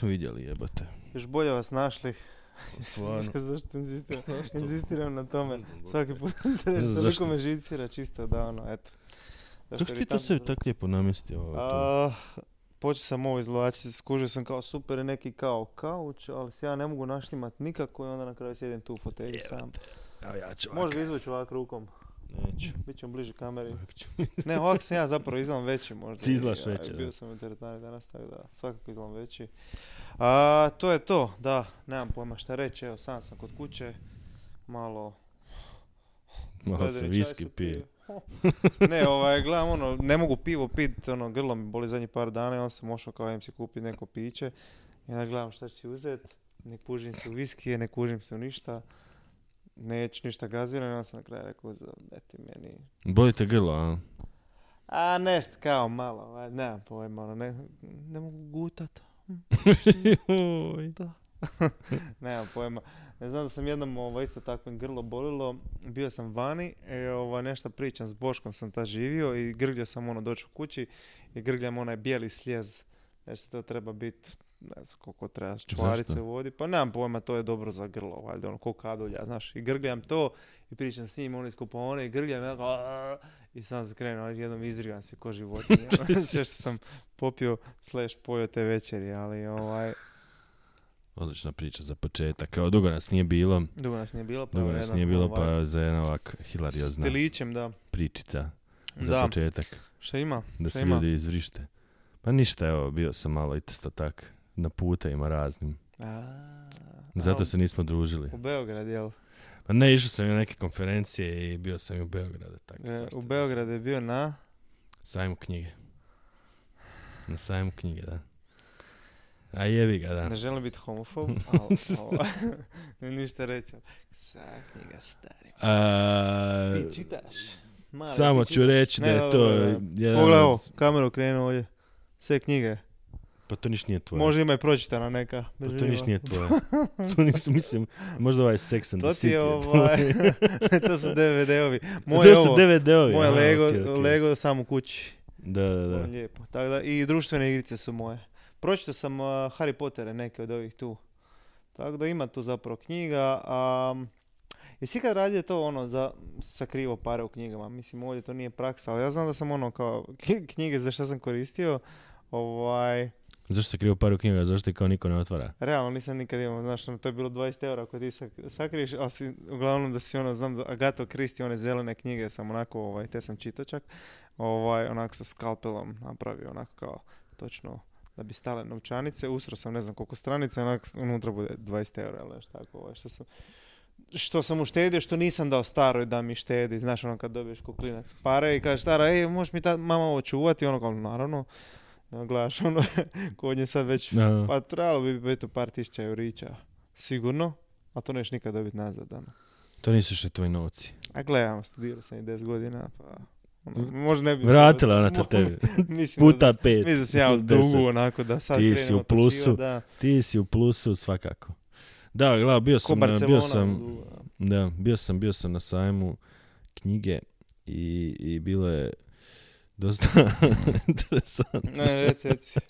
nismo vidjeli, jebote. Još bolje vas našli. Stvarno. Zašto inzistiram? Zašto? Inzistiram na tome. Svaki put Ne reći, znam toliko zašto. me živcira čisto da ono, eto. Kako si ti to sve tako lijepo namjestio? ovo, to? A, počeo sam ovo izvlačiti, skužio sam kao super je neki kao kauč, ali se ja ne mogu naštimat nikako i onda na kraju sjedim tu u fotelji sam. Evo ja ću. Možda izvući ovak rukom, Neću. bit ćemo bliže kameri. Ne, ovak sam ja zapravo izgledam veći možda. Ti izgledaš Ja, veći, Bio da. sam u teretani danas, tako da svakako izgledam veći. A, to je to, da, nemam pojma šta reći, evo sam sam kod kuće, malo... Malo se viski pije. ne, ovaj, gledam ono, ne mogu pivo pit, ono, grlo mi boli zadnjih par dana i onda sam ošao kao im si kupiti neko piće. I onda gledam šta ću uzet, ne kužim se u viskije, ne kužim se u ništa. Neću ništa gazirano, onda sam na kraju rekao, za- daj ti meni Boli te grlo, a? A nešto kao malo, ovaj, nemam pojma, ono, ne, ne mogu gutat. Joj. Nemam pojma. Ne znam da sam jednom ovaj, isto tako grlo bolilo, bio sam vani, i, ovaj, nešto pričam s Boškom sam ta živio i grglio sam ono doći u kući i grgljam onaj bijeli slijez. Nešto to treba biti, ne znam koliko treba u vodi, pa nemam pojma, to je dobro za grlo, valjda, ono, ko kadulja, znaš, i grgljam to i pričam s njim, on iz kupaone i grgljam, ja i sam se krenuo, jednom izrivam se ko životinje, ono, sve što sam popio, slash pojio te večeri, ali ovaj, Odlična priča za početak. Kao dugo nas nije bilo. dugo nas nije bilo, pa Dugo nas jedan, nije bilo, ovaj, pa za jedna ovak hilariozna stilićem, da. pričica za Da, početak. šta ima? Da se ljudi izvrište. Pa ništa, evo, bio sam malo isto tak na putajima raznim. A, Zato se nismo družili. U Beograd, jel? Pa ne, išao sam i na neke konferencije i bio sam i u Beogradu. Tako, E, svašta u nešto. Beograd je bio na... Sajmu knjige. Na sajmu knjige, da. A jebi ga, da. Ne želim biti homofob, ali ovo, ne ništa reći. Sa knjiga stari. A, Ti čitaš? Mali, samo ti ću čitaš? reći da Ne, je to jedan Pogledaj od- ovo, kameru krenu ovdje. Sve knjige. Pa to niš nije tvoje. Možda ima i pročitana neka. Pa to niš nije tvoje. to nisu, mislim, možda ovaj Sex and To the ti City. je to ovaj... to su DVD-ovi. Moje to su DVD-ovi. moje Lego, okej, okej. Lego sam u kući. Da, da, da. Lijepo. Tako da, i društvene igrice su moje. Pročitao sam uh, Harry Pottere, neke od ovih tu. Tako da ima tu zapravo knjiga. A, jesi ikad radio to ono za sakrivo pare u knjigama? Mislim, ovdje to nije praksa, ali ja znam da sam ono kao knjige za što sam koristio. Ovaj, Zašto se krivo paru knjiga? Zašto ih kao niko ne otvara? realno nisam nikad imao, znaš, ono, to je bilo 20 eura ako ti sak- sakriješ, ali si, uglavnom da si ono, znam da Agatha Christie, one zelene knjige sam onako, ovaj, te sam čitao čak, ovaj, onako sa skalpelom napravio, onako kao, točno, da bi stale novčanice, usro sam ne znam koliko stranica, onak unutra bude 20 eura ili nešto tako, ovaj, što sam, što sam uštedio, što nisam dao staroj da mi štedi, znaš ono kad dobiješ ko klinac pare i kaže stara, ej, možeš mi ta mama ovo čuvati, ono kao, naravno, Ja, gledaš ono, kod nje sad već Da. pa trebalo bi biti par tisuća eurića. Sigurno. A to neš nikad dobiti nazad. Ano. To nisu še tvoji novci. A gledam, studirao sam i 10 godina, pa... Ono, možda ne bi... Vratila ona to tebi. mislim Puta da, pet. Mislim sam ja u dugu, onako, da sad Ti si u plusu. Da. Ti si u plusu svakako. Da, gledaj, bio sam, Barcelona bio sam, da, bio sam, bio sam na sajmu knjige i, i bilo je dosta interesantno. Ne, reci, reci.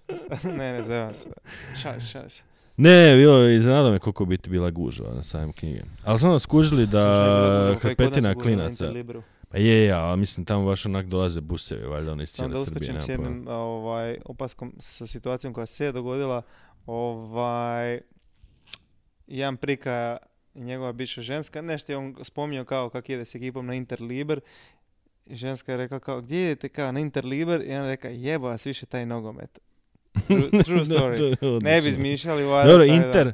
ne, ne, zajevam se. Se, šalim se. Ne, bilo je iznenada me koliko biti bila gužva na sajmu knjige. Ali smo nas skužili da hrpetina klinaca. Pa je, je, ali mislim tamo baš onak dolaze busevi, valjda oni iz Samo cijele da Srbije. uskočim s jednom ovaj, opaskom sa situacijom koja se je dogodila. Ovaj, jedan prika njegova bivša ženska, nešto je on spominjao kao kak ide s ekipom na Interliber. Ženska je rekla kao, gdje idete kao na Interliber? I on reka, jebo vas više taj nogomet. True, true story. To je ne bi izmišljali Dobro, da- Inter,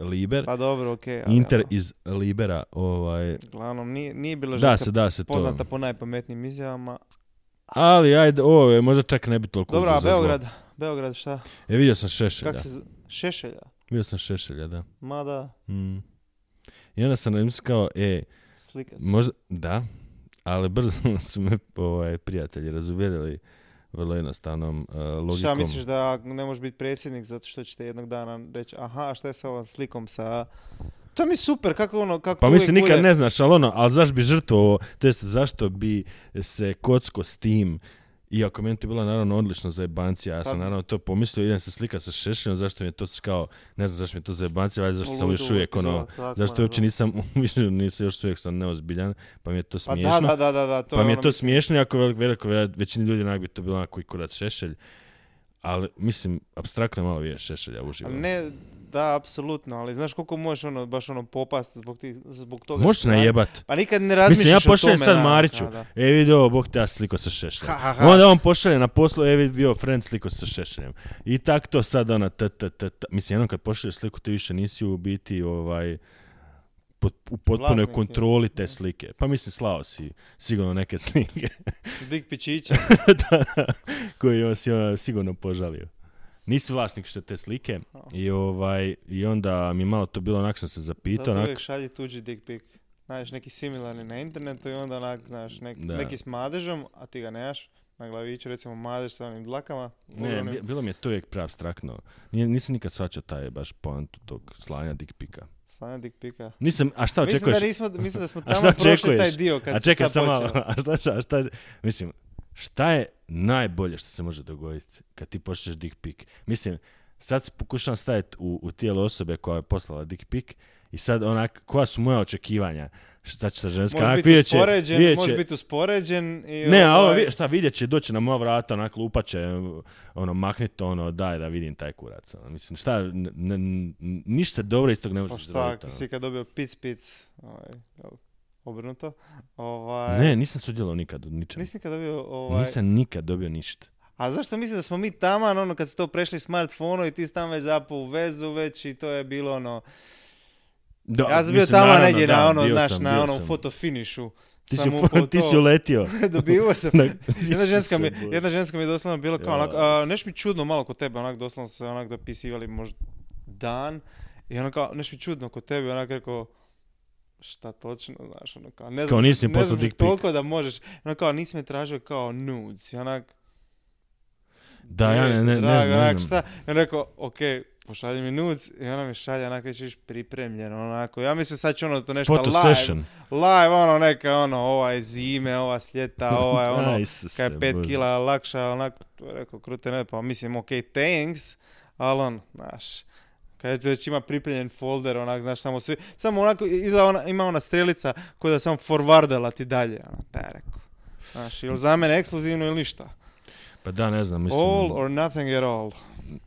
Liber, Pa dobro, okej. ali Inter ono, iz Libera, ovaj, Uglavnom, nije, nije bila da ženska se, da se to. poznata po najpametnijim izjavama. Ali ajde, ovo je možda čak ne bi toliko Dobro, a zlo. Beograd, Beograd šta? E, vidio sam Šešelja. Kak se... z- Šešelja? Vidio sam Šešelja, da. Ma da, Mm. I onda sam razmislio kao, e, slikac. možda, da, ali brzo su me ovaj, prijatelji razuvjerili vrlo jednostavnom uh, logikom. Šta misliš da ne možeš biti predsjednik zato što ćete jednog dana reći aha, šta je sa ovom slikom sa... To mi super, kako ono, kako Pa mislim, nikad bude. ne znaš, ali ono, ali zašto bi žrtvovao, to jest zašto bi se kocko s tim Iako meni to je bila naravno odlično za jebancija, ja sam Pa- naravno to pomislio, idem se slika sa šešeljom, zašto mi je to kao, ne znam zašto mi je to za jebancija, valjda zašto sam još uvijek ono, tako zašto uopće nisam, više nisam još uvijek sam neozbiljan, pa mi je to Pa smiješno. da, da, da, da, da, to pa je mi je ono, to smiješno, jako veliko, veliko, većini ljudi onak bi to bilo onako i kurac šešelj, ali mislim, abstraktno malo više šešelja uživo. ne, da, apsolutno, ali znaš koliko možeš ono, baš ono popast zbog, ti, zbog toga. Možeš stvari. najebat. Pa nikad ne razmišljaš Mislim, ja pošaljem sad Mariću, da, da. e bog te ja sliko sa ha. Onda on pošalje na poslu, e bio friend sliko sa šešeljem. I tak to sad ona, t, t, t, t. Mislim, jednom kad pošalješ sliku, ti više nisi u biti ovaj, pot- u potpunoj Vlasnik je. kontroli te slike. Pa mislim, slao si sigurno neke slike Dik pičića. da, da, koje on si ona sigurno požalio. Nisi vlasnik što te slike i ovaj i onda mi je malo to bilo onak sam se zapitao Zato onak, uvijek šalji tuđi dick pic. Znaš, neki similarni na internetu i onda onak, znaš, nek, Da. neki s madežom, a ti ga nemaš. Na glaviću, recimo, madež sa onim dlakama. ne, bi- bilo mi je to uvijek preabstraktno. Nisam nikad svačao taj baš poantu tog slanja dick pika. Slanja dick pika. Nisam, a šta Mislim očekuješ? da, nismo, mislim da smo tamo prošli taj dio kad a čekaj sam malo, a šta, šta, šta, mislim, šta je najbolje što se može dogoditi kad ti pošleš dick pic? Mislim, sad se pokušavam staviti u, u tijelo osobe koja je poslala dick pic i sad onak, koja su moja očekivanja? Šta će ta ženska? Može biti vidjet će- uspoređen, može će- biti uspoređen i Ne, a ovo, ovaj, šta vidjet će, doći na moja vrata, onak lupaće, ono, maknite, ono, daj da vidim taj kurac. Ono. Mislim, šta, ništa se dobro iz tog ne Pa možeš šta, ono. si kad dobio pic pic, ovaj, obrnuto. Ovaj, Ne, nisam sudjelovao nikad u ničem. Nisi nikad dobio, ovaj, Nisam nikad dobio ništa. A zašto mislim da smo mi taman, ono, kad se to prešli smartfonu i ti si tamo već zapao u vezu već i to je bilo ono... Da, Ja sam bio tamo negdje da, na ono, sam, na onom sam. fotofinišu. Ti si, u- ti si uletio. Dobivao sam. Na- Jedna ženska, mi, jedna ženska mi je doslovno bilo kao Ja. onak, a, neš mi čudno malo kod tebe, onak doslovno se onak dopisivali možda dan i ono kao, neš mi čudno kod tebe, onak rekao, šta točno, znaš, ono kao, ne znam, Kao nisi ne znam toliko da možeš, ono kao, nisi me tražio kao nudes, i onak, Da, ja ne, ne, ne, drago, znam, ne onak, znam. šta, i on rekao, okej, pošalji mi nudes, i ona mi šalje, onak, već viš pripremljeno, onako, ja mislim sad će ono to nešto Photo live, session. live, ono, neka, ono, ova je zime, ova sljeta, ova je, ono, kaj je pet Bože. kila lakša, onak, rekao, krute ne, pa mislim, ok, thanks, ali on, znaš, kaže da već ima pripremljen folder, onak, znaš, samo svi, samo onako, iza ona, ima ona strelica koja da samo forwardala ti dalje, ono, da je rekao. Znaš, ili za mene ekskluzivno ili ništa. Pa da, ne znam, mislim... All or nothing at all.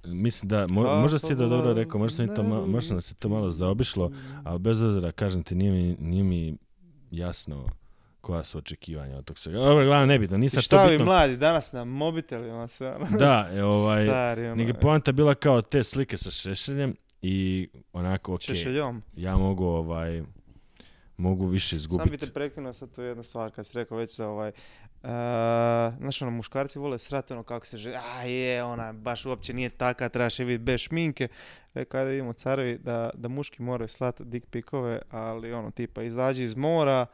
Mislim da, mo, Kako možda si ti to dobro da rekao, možda, sam to, ma- možda se to malo zaobišlo, ali bez obzira, kažem ti, nije mi, nije mi jasno koja su očekivanja od tog svega. Dobro, glavno, nebitno, nisam šta to ovi bitno. mladi danas na mobitelima se, ono, Da, e, ovaj, stari, ono, je poanta bila kao te slike sa šešeljem i onako, ok, šešeljom. ja mogu, ovaj, mogu više Sam bi izgubiti. te prekinuo sad tu jednu stvar kad si rekao već za ovaj Uh, znaš ono, muškarci vole srati ono kako se želi, a je, ona baš uopće nije taka, trebaš je vidjeti bez šminke. Rekao, ajde vidimo carevi da, da muški moraju slati dick pikove, ali ono, tipa, izađi iz mora,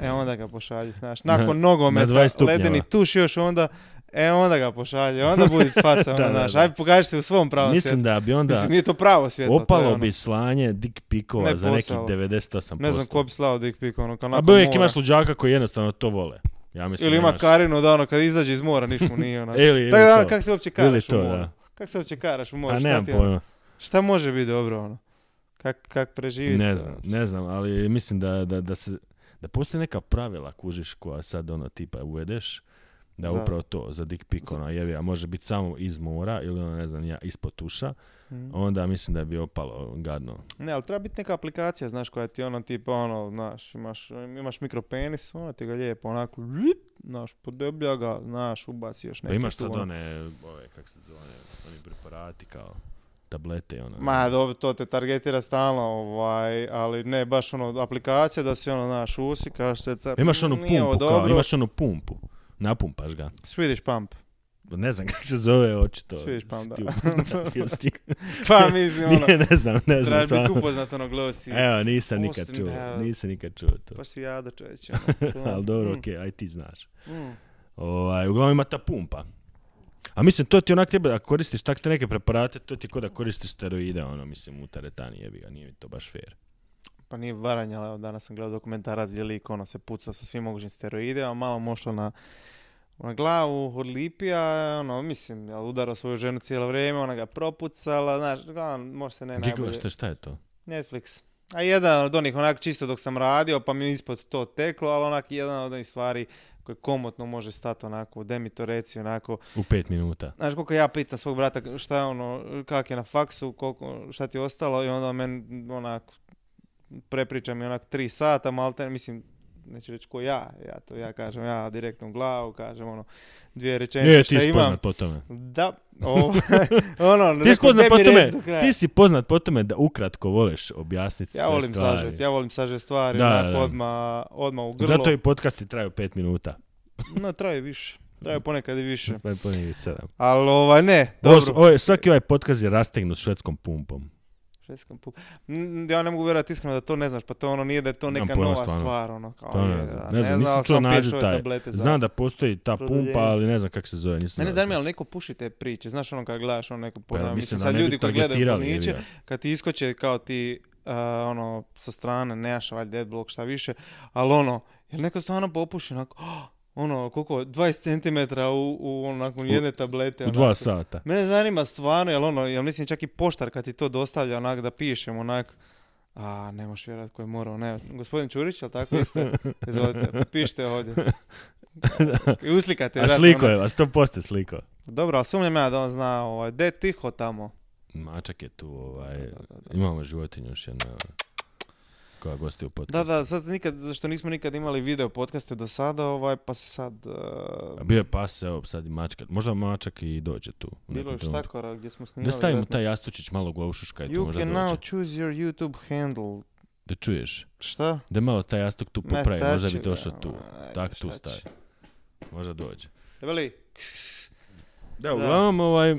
e onda ga pošalji, znaš, Na- nakon na nogometa, 20 stupnjeva. ledeni tuš još onda, e onda ga pošalji, onda budi faca, Da, ono, da. ajde pokaži se u svom pravom Mislim svijetu. da bi onda Mislim, nije to pravo svijetlo. opalo ono, bi slanje dick pikova Ne za nekih posao. 98%. Ne znam ko bi slao dick pic, ono, kao A nakon bi uvijek mora. imaš luđaka koji jednostavno to vole. Ja mislim, Ili ima nemaš- Karinu da ono kad izađe iz mora niš mu nije ono. Ili, ili Tako da ono, to. kak se uopće karaš to, u moru? da. Kak se uopće karaš u moru? Pa nemam ti, ono, pojma. šta može biti dobro ono? Kak, kak preživiti? Ne znam, ono? ne znam, ali mislim da, da, da se da postoji neka pravila kužiš koja sad ono tipa uvedeš da Za- upravo to za dick pic ono jebi, a može biti samo iz mora ili ono ne znam ja ispod tuša, Mhm. onda mislim da bi opalo gadno. Ne, ali treba biti neka aplikacija, znaš, koja ti ono tipa ono, znaš, imaš, imaš mikropenis, ono ti ga lijepo onako, znaš, podeblja ga, znaš, ubaci još Pa neki imaš sad ono. one, ove, kak se zove, oni preparati kao tablete i ono. Ma, dobro, to te targetira stalno, ovaj, ali ne, baš ono, aplikacija da si ono, znaš, usikaš se, cap, Imaš onu nije ovo pumpu, kao, dobro. imaš onu pumpu. Napumpaš ga. Swedish pump. Ne znam kako se zove, očito. Swedish pump, da. Pa mislim, ono, Nije, ne znam, ne znam. treba biti upoznat, ono, gledao si, Evo, nisam nikad čuo, nisam nikad čuo to. pa si jada čovječe. ono, Ali dobro, mm, okej, aj ti znaš. mm. Ovaj, uglavnom ima ta pumpa. A mislim, to ti onak tebe, ako koristiš tak te neke preparate, to ti ko da koristiš steroide, ono, mislim, u teretani jebi ga, nije mi to baš fair. Pa nije varanje, ali evo danas sam gledao dokumentarac gdje lik ono se pucao sa svim mogućim steroidima, malo mošlo na na glavu, Horlipija, ono, mislim, jel, udarao svoju ženu cijelo vrijeme, ona ga propucala, znaš, uglavnom, može se ne Gdje najbolje... šta, šta je to? Netflix. A jedan od onih onak čisto dok sam radio pa mi je ispod to teklo, ali onak jedan od onih stvari koje komotno može stati onako, de mi to reci onako. U pet minuta. Znaš koliko ja pitam svog brata šta je ono, kak je na faksu, koliko, šta ti je ostalo i onda men onak prepriča mi onak tri sata, malte, mislim, neću reći ko ja, ja to ja kažem, ja direktno u glavu, kažem ono, dvije rečenice Je, šta ti si imam. poznat po tome. Da, o, ono, Ti si poznat "Daj po tome, reci do kraja." ti si poznat po tome da ukratko voliš objasniti Ja volim stvari. sažet, ja volim sažet stvari, Da, da, odmah, odmah u grlo. Zato i podcasti traju pet minuta. No, traje više. Traje ponekad i više. Je ponegdje sedam. Ali ovaj, ne, dobro. ovo svaki ovaj podcast je rastegnut švedskom pumpom. Švedskom pu- Mm, Ja ne mogu vjerovati iskreno da to ne znaš, pa to ono nije da je to neka nova stvarno. stvar, ono, kao, To ne je, znam. da, Ne znam, nisam čuo naziv taj. Znam da postoji ta pumpa, ali ne znam kako se zove. Nisam Mene zanima, ali neko puši te priče, znaš ono kad gledaš ono neko Pa, mislim sad ne ljudi koji gledaju ga. kad ti iskoče kao ti, a, ono, sa strane, nemaš valjda adblock, šta više, ali ono, jel neko stvarno popuši onako, "Oh, ono, koliko, 20 cm u, u onako, jedne tablete. U onako. dva sata. Mene zanima stvarno, jel ono, jel mislim čak i poštar kad ti to dostavlja onak da pišem onak, a ne možeš vjerovat ko je morao, ne, gospodin Čurić, jel tako isto? Izvolite, pišite ovdje. I uslikate. A vjerojatno, sliko ono. je vas, to poste sliko. Dobro, ali sumnjam ja da on zna, ovaj, de tiho tamo. Mačak je tu, ovaj, Da, da, da. imamo životinju još jedna koja gosti u podcastu. Da, da, sad nikad, što nismo nikad imali video podcaste do sada, ovaj, pa se sad... Uh, bio je pas, evo sad i mačka. Možda mačak i dođe tu. bilo je štakora gdje smo snimali. Da stavimo vjerojatno. taj jastučić malo u ušuška i tu You možda can dođe. now choose your YouTube handle. Da čuješ. Šta? Da malo taj jastuk tu popravi, možda bi došao tu. Tak tu stavi. Možda dođe. Veli, Da, uglavnom, ovaj,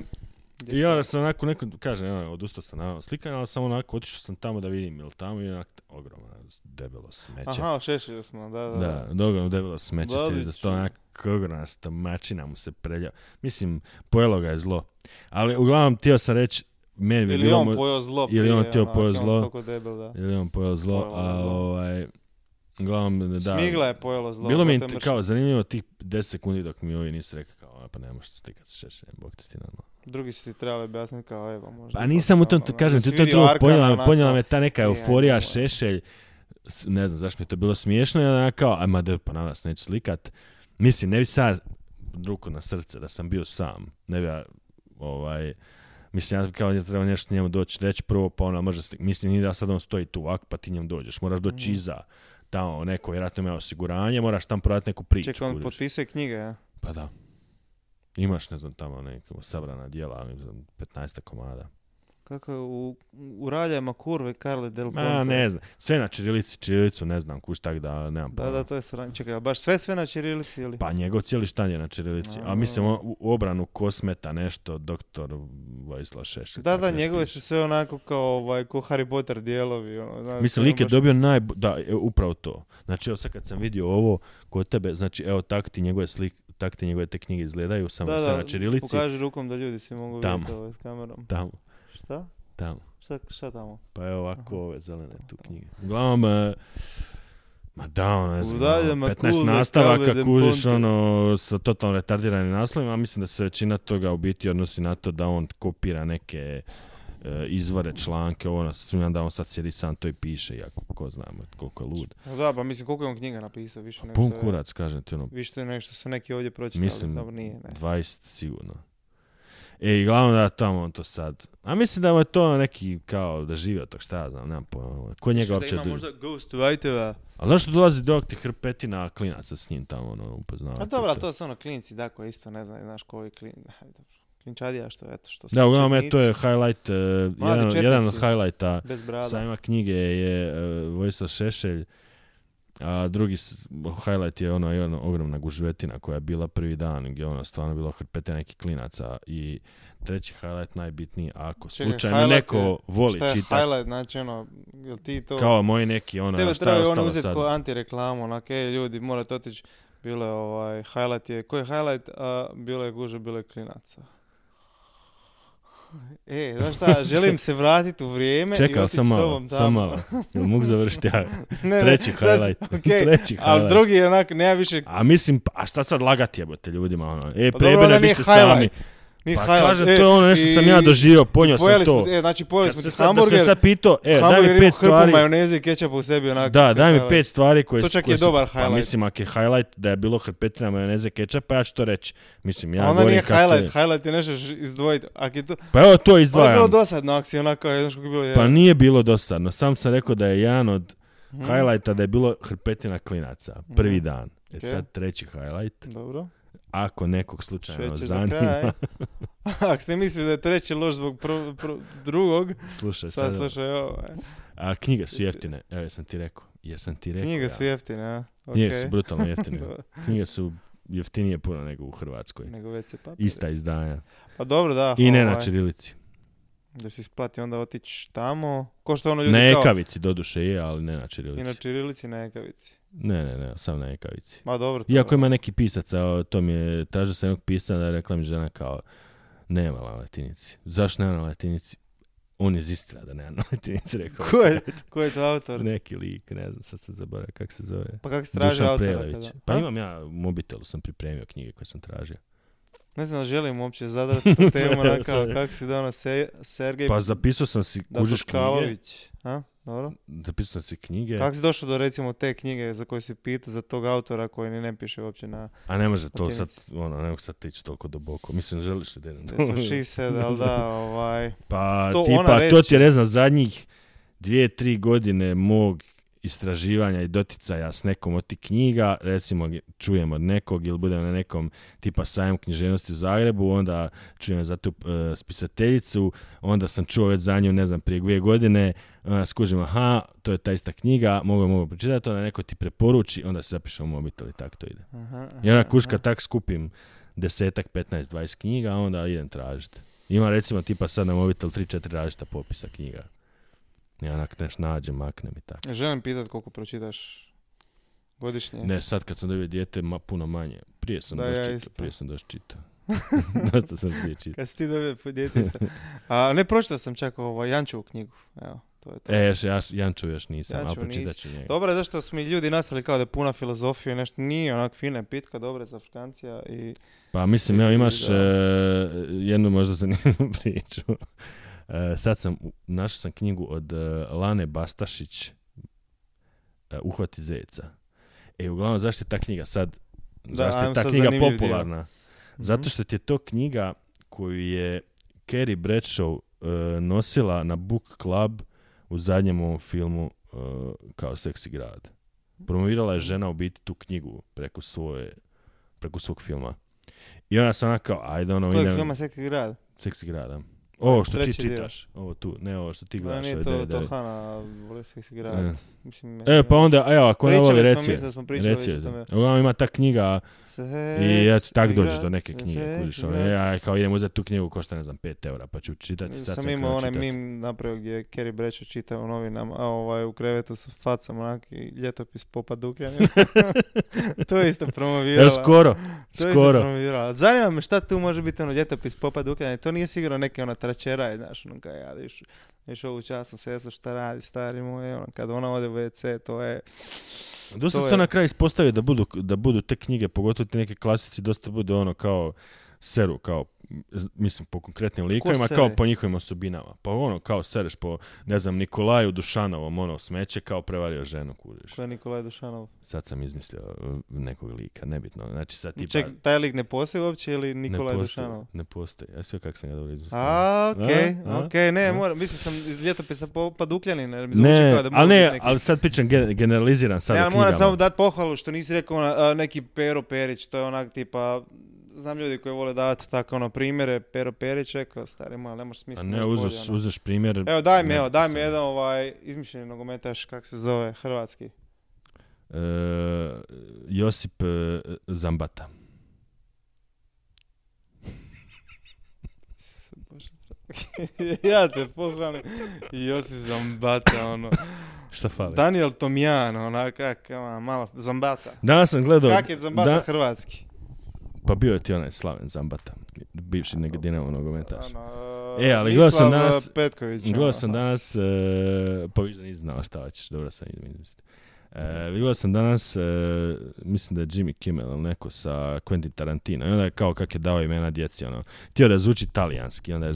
I ja sam onako, neko, kažem, ono, odustao sam naravno slikanja, ali sam onako otišao sam tamo da vidim, jel tamo je onak ogromno debelo smeće. Aha, šešili smo, da, da. Da, da ogromno debelo smeće se za sto onak ogromna stomačina mu se prelja. Mislim, pojelo ga je zlo. Ali uglavnom htio sam reći, meni bi Ili bilo on pojeo zlo ili on onak, pojeo on zlo. debel, da. ili on pojeo zlo, Pojelo a zlo. ovaj, uglavnom, da. Smigla je pojelo zlo. Bilo mi kao zanimljivo tih 10 sekundi dok mi ovi nisu rekli kao, "A, pa ne možeš se slikati sa šešeljem, bog te sti normalno. Drugi su ti trebali objasniti kao, evo, možda. Pa ipak nisam u tom, ono, to kažem, da ti to drugo, ponijela ponijela me ta neka euforija, šešelj, ne znam zašto mi je to bilo smiješno, ja kao, ajma da pa na nas neću slikat. Mislim, ne bi sad ruku na srce da sam bio sam, ne bi ja, ovaj, mislim, ja kao ja treba nešto njemu doći, reći prvo, pa ona može slik- mislim, nije da sad on stoji tu ovako, pa ti njemu dođeš, moraš doći Mhm. iza, tamo neko, vjerojatno ima osiguranje, moraš tam prodati neku priču. Čekaj, on potpisuje knjige, ja? Pa da. Imaš, ne znam, tamo neka sabrana dijela, ne znam, 15 komada. Kako je u, u raljama kurve Karle del Ponte. Ma, ne znam. Sve na čirilici, čirilicu ne znam, kuš tak da nemam Da, pojma. da, to je sranje. Čekaj, a baš sve sve na čirilici ili? Pa njegov cijeli štan je na čirilici. A A. mislim, on, u obranu kosmeta nešto, doktor Vojislav Šešelj. Da, da, nešto njegove piše. su sve onako kao, ovaj, ko Harry Potter dijelovi. Ono, znaš, Mislim, ono lik je baš- dobio naj... Da, e, upravo to. Znači, evo sad kad sam vidio ovo kod tebe, znači, evo, tak ti njegove slik, tak ti njegove te knjige izgledaju, samo Da, da, na čirilici. pokaži rukom da ljudi svi mogu Tamo. vidjeti ovaj s kamerom. Tamo, Šta? tamo. Šta, šta tamo? Pa evo ovako Aha. ove zelene tu knjige. Uglavnom, e, ma da, ono, ne znam, Udaljama ono, 15 kule, nastavaka kužiš ono sa totalno retardiranim naslovima, a mislim da se većina toga u biti odnosi na to da on kopira neke izvore, članke, ono, sumnjam da on sad sjedi sam to i piše, iako ko znamo koliko je lud. No da, pa mislim koliko je on knjiga napisao, više nego Pun što je- kurac, kažem ti, ono, Više nego što su neki ovdje pročitali. Mislim, Dobro, nije, ne. 20 sigurno. E, i glavno da tamo on to sad, a mislim da mu je to neki kao da živi od tog, šta ja znam, nemam pojma, ko njega uopće ima du- možda ghost writera. A zašto dolazi do ti hrpetina klinaca s njim tamo, ono, upoznavaca? A dobro, ali to su ono klinci, da, koji isto ne znam, znaš koji klin... Ajde, dobro. Klinčadija što, eto, što su Da, uglavnom, e, to je highlight, e, jedan, četnici. jedan od highlighta sajma knjige je e, Vojislav Šešelj, a drugi highlight je ona jedna ogromna gužvetina koja je bila prvi dan, gdje je ono stvarno bilo hrpete nekih klinaca i treći highlight najbitniji, ako Čekaj, slučajno neko je- voli Šta je čitati, highlight, znači ono, jel ti to... kao moji neki, ono, Tebe šta je ono uzeti sad? ko antireklamu, onak, ej ljudi, morate otići. Bilo je ovaj, highlight je, koji je highlight, a bilo je guže, bilo je klinaca. E, znaš šta, želim se vratiti u vrijeme i Čekao otići sam malo, sam malo. Jel mogu završiti ja? Ne, ne, Treći si- highlight. okej, Treći Ali highlight. drugi je onak, nema više... A mislim, pa- a šta sad lagati jebote ljudima, ono? E, Pa prebene, onda vi nije ste sami. Highlight. Nije Pa highlight. kažem, E, to je ono nešto i- sam ja doživio, ponio sam to. smo, e, znači pojeli smo ti sad, da hamburger, sam sad pitao, e, daj hamburger mi pet hrpu stvari. majoneze i kečapa u sebi, onak. Da, to daj mi highlight. pet stvari koje To su- čak koje je dobar Pa highlight. mislim, ako je highlight da je bilo hrpetina majoneze kečapa, ja ću to reći. Mislim, ja Onda govorim nije kako je. highlight, highlight je nešto izdvojiti. Ako je to, Pa evo to ono je bilo izdvajam. dosadno, ako si onako, znaš kako je bilo Pa je. nije bilo dosadno, sam sam rekao da je jedan od Mhm. highlighta da je bilo hrpetina klinaca. Prvi Mhm. dan. E sad treći highlight. Dobro. Ako nekog slučajno zanima. Ako ste mislili da je treći loš zbog prv- prv- drugog, slušaj sad sad. slušaj ovo. e. A knjige su jeftine, evo jesam ti rekao. Jesam ti rekao. Knjige ja. su jeftine, a? Knjige Okej. su brutalno jeftine. Knjige su jeftinije puno nego u Hrvatskoj. Nego WC papir. Ista izdanja. Pa dobro, da. I ne na ovaj, čirilici. Da se isplati onda otići tamo. Ko što ono ljudi Na kao... ekavici doduše je, ali ne na I na čirilici. čirilici na ekavici. Ne, ne, ne, sam na ekavici. Ma dobro. to- Iako ima neki pisac, a to mi je, tražio sam jednog pisca da je rekla mi žena kao, nema na latinici. Zašto nema na latinici? On je iz Istra da nema na latinici, rekao. Ko je, ko je to autor? Neki lik, ne znam, sad se zaboravio kako se zove. Pa kako se traži Dušan autora? Kada? Pa imam ja u mobitelu, sam pripremio knjige koje sam tražio. Ne znam želim uopće zadrati tu temu, onako, kako si dao se, Sergej Pa zapisao sam si, kužiš knjige. A? Dobro. zapisao sam si knjige, Kako si došao do recimo te knjige za koju si pitao za tog autora koji ni ne piše uopće na a ne može to sad, ono, ne mogu sad tići toliko duboko. Mislim, želiš li da idem she said, ali da, ovaj... Pa To tipa, to ti je ne znam, zadnjih dvije, tri godine mog istraživanja i doticaja s nekom od tih knjiga, recimo čujem od nekog ili budem na nekom tipa sajam književnosti u Zagrebu, onda čujem za tu e, spisateljicu, onda sam čuo već za nju, ne znam, prije dvije godine, onda skužim, aha, to je ta ista knjiga, mogu mogu pročitati, onda neko ti preporuči, onda se zapiše u mobitel i tako to ide. Aha, I onda aha, kuška aha. tak skupim desetak, 15, 20 knjiga, a onda idem tražiti. Ima recimo tipa sad na mobitel 3-4 različita popisa knjiga. I onak neš nađem, maknem i tako. Želim pitat koliko pročitaš godišnje. Ne, sad kad sam dobio dijete, ma, puno manje. Prije sam Da, ja čitao, isto. prije sam dosta čitao. dosta sam prije čitao. Kad si ti dobio dijete isto. A ne pročitao sam čak ovo Jančevu knjigu. Evo, to je to. E, još, ja, Janču još nisam, Janču a pročitat ću njega. Dobro je zašto su mi ljudi nasali kao da je puna filozofija i nešto. Nije onak fina pitka, dobra za Afrikancija i... Pa mislim, evo I- imaš da. e, jednu možda zanimljivu priču. E, sad sam, našao sam knjigu od e, Lane Bastašić, e, Uhvati zeca. E, uglavnom, zašto je ta knjiga sad, Da, zašto je ta knjiga zanimljiv dio. popularna? Zato što ti je to knjiga koju je Carrie Bradshaw e, nosila na Book Club u zadnjem ovom filmu e, kao seksi grad. Promovirala je žena u biti tu knjigu preko svoje preko svog filma. I ona sam onako kao, ajde ono, Kojeg idem, filma Seki grad? seksi grada. Ovo što ti čitaš, ovo tu, ne ovo što ti Da, gledaš. nije ovaj to, to Hana, voli Seksi grad. E. Mislim, E, pa onda, evo, ako ne voli, reci mislim da je. smo pričali Reci je. tome. Uglavnom ima ta knjiga i ja ti tak dođeš do neke knjige. Kužiš, ono, ja kao idem uzeti tu knjigu, košta ne znam 5 eura, pa ću čitati. Sad sam imao onaj mim napravio gdje je Kerry Bradshaw čita u novinama, a ovaj u krevetu sa facom onak i ljetopis Popa Dukljanin. to je isto promovirala. Evo skoro, To je isto skoro. promovirala. Zanima me šta tu može biti ono ljetopis Popa Dukljanin. To nije sigurno neke ona tračera, znaš, ono kaj ja, viš, viš ovu časnu sestru šta radi, stari moj, ono, kad ona ode u WC, to je... Dosta To se to je- na kraju ispostavi da budu, da budu te knjige, pogotovo ti neke klasici, dosta bude ono kao seru, kao, mislim, po konkretnim likovima, kao po njihovim osobinama. Pa ono, kao sereš po, ne znam, Nikolaju Dušanovom, ono, smeće, kao prevario ženu, kužiš. Ko je Nikolaj Dušanov. Sad sam izmislio uh, nekog lika, nebitno. Znači sad tipa... Ček, taj lik ne postoji uopće ili ne Nikolaj postoji, Dušanov? Ne postoji. Ja sve kako sam ga dobro izmislio. A, okej, A, a, okej, ne, moram, mislim sam iz ljetopisa Popa Dukljanina, jer mi zvuči Ne, kao da ali mogu ne, neki... ali sad pričam gen- generaliziran sad Ne, ali moram samo dati pohvalu što nisi rekao neki Pero Perić, to je onak tipa, znam ljudi koji vole davati tako ono primjere, Pero Perić rekao, stari moj, ne možeš A smisliti. ne, nešto bolje, uzeš, ono. uzeš primjer... Evo daj mi, ne, evo, daj mi jedan ovaj izmišljeni nogometaš, kak se zove, hrvatski. E, Josip e, Zambata. Ja te pohvalim. Josip Zambata, ono. Šta fali? Daniel Tomjan, onak, kak, ono, malo, Zambata. Danas sam gledao... Kak je Zambata da- hrvatski? Pa bio je ti onaj Slaven Zambata. Bivši nek Dinamo nogometaš. Ono, E, ali gledao sam danas- uh, Petković. Gledao ono. sam danas, e, pa viš da nisi znao šta ćeš, dobro sam izmislio. E, gledao sam danas, e, mislim da je Jimmy Kimmel ili neko sa Quentin Tarantino. I onda je kao kak je dao imena djeci, ono. Htio da zvuči talijanski, onda je,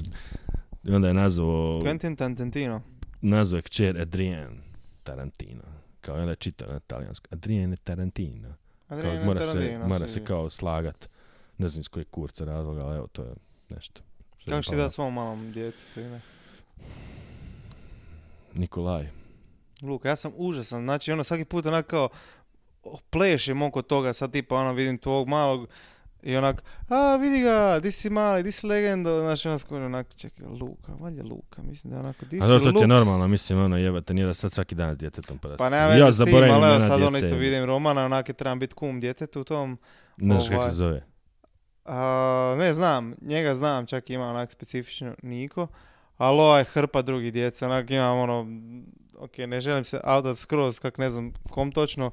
onda je nazvao, Quentin Tarantino. nazvao je kćer Adrienne Tarantino. Kao onda je čitao na talijansko. Adrienne Tarantino. Kao, Adriano mora se, Tarantino, mora si- se kao slagat. Ne znam iz kojeg kurca razloga, ali evo, to je nešto. Kako ćeš ti dati svom malom djetetu ime? Nikolaj. Luka, ja sam užasan. Znači, ono, svaki put onak kao plešem oko toga, sad tipa, ono, vidim tvog malog i onak, a, vidi ga, di si mali, di si legendo, znači, ono, skoro onak, čekaj, Luka, valjda Luka, mislim da je onako, di A si dobro, to ti je normalno, mislim, ono, jebate, nije da sad svaki dan s djetetom pa da Pa nema veze s tim, ali sad ono isto vidim Romana, onak je trebam biti kum djetetu u tom. Ne znaš kako ovaj, se zove. A, ne znam, njega znam, čak ima onak specifično Niko, ali ovaj hrpa drugih djece, onak imam ono, ok, ne želim se autat skroz, kak ne znam kom točno,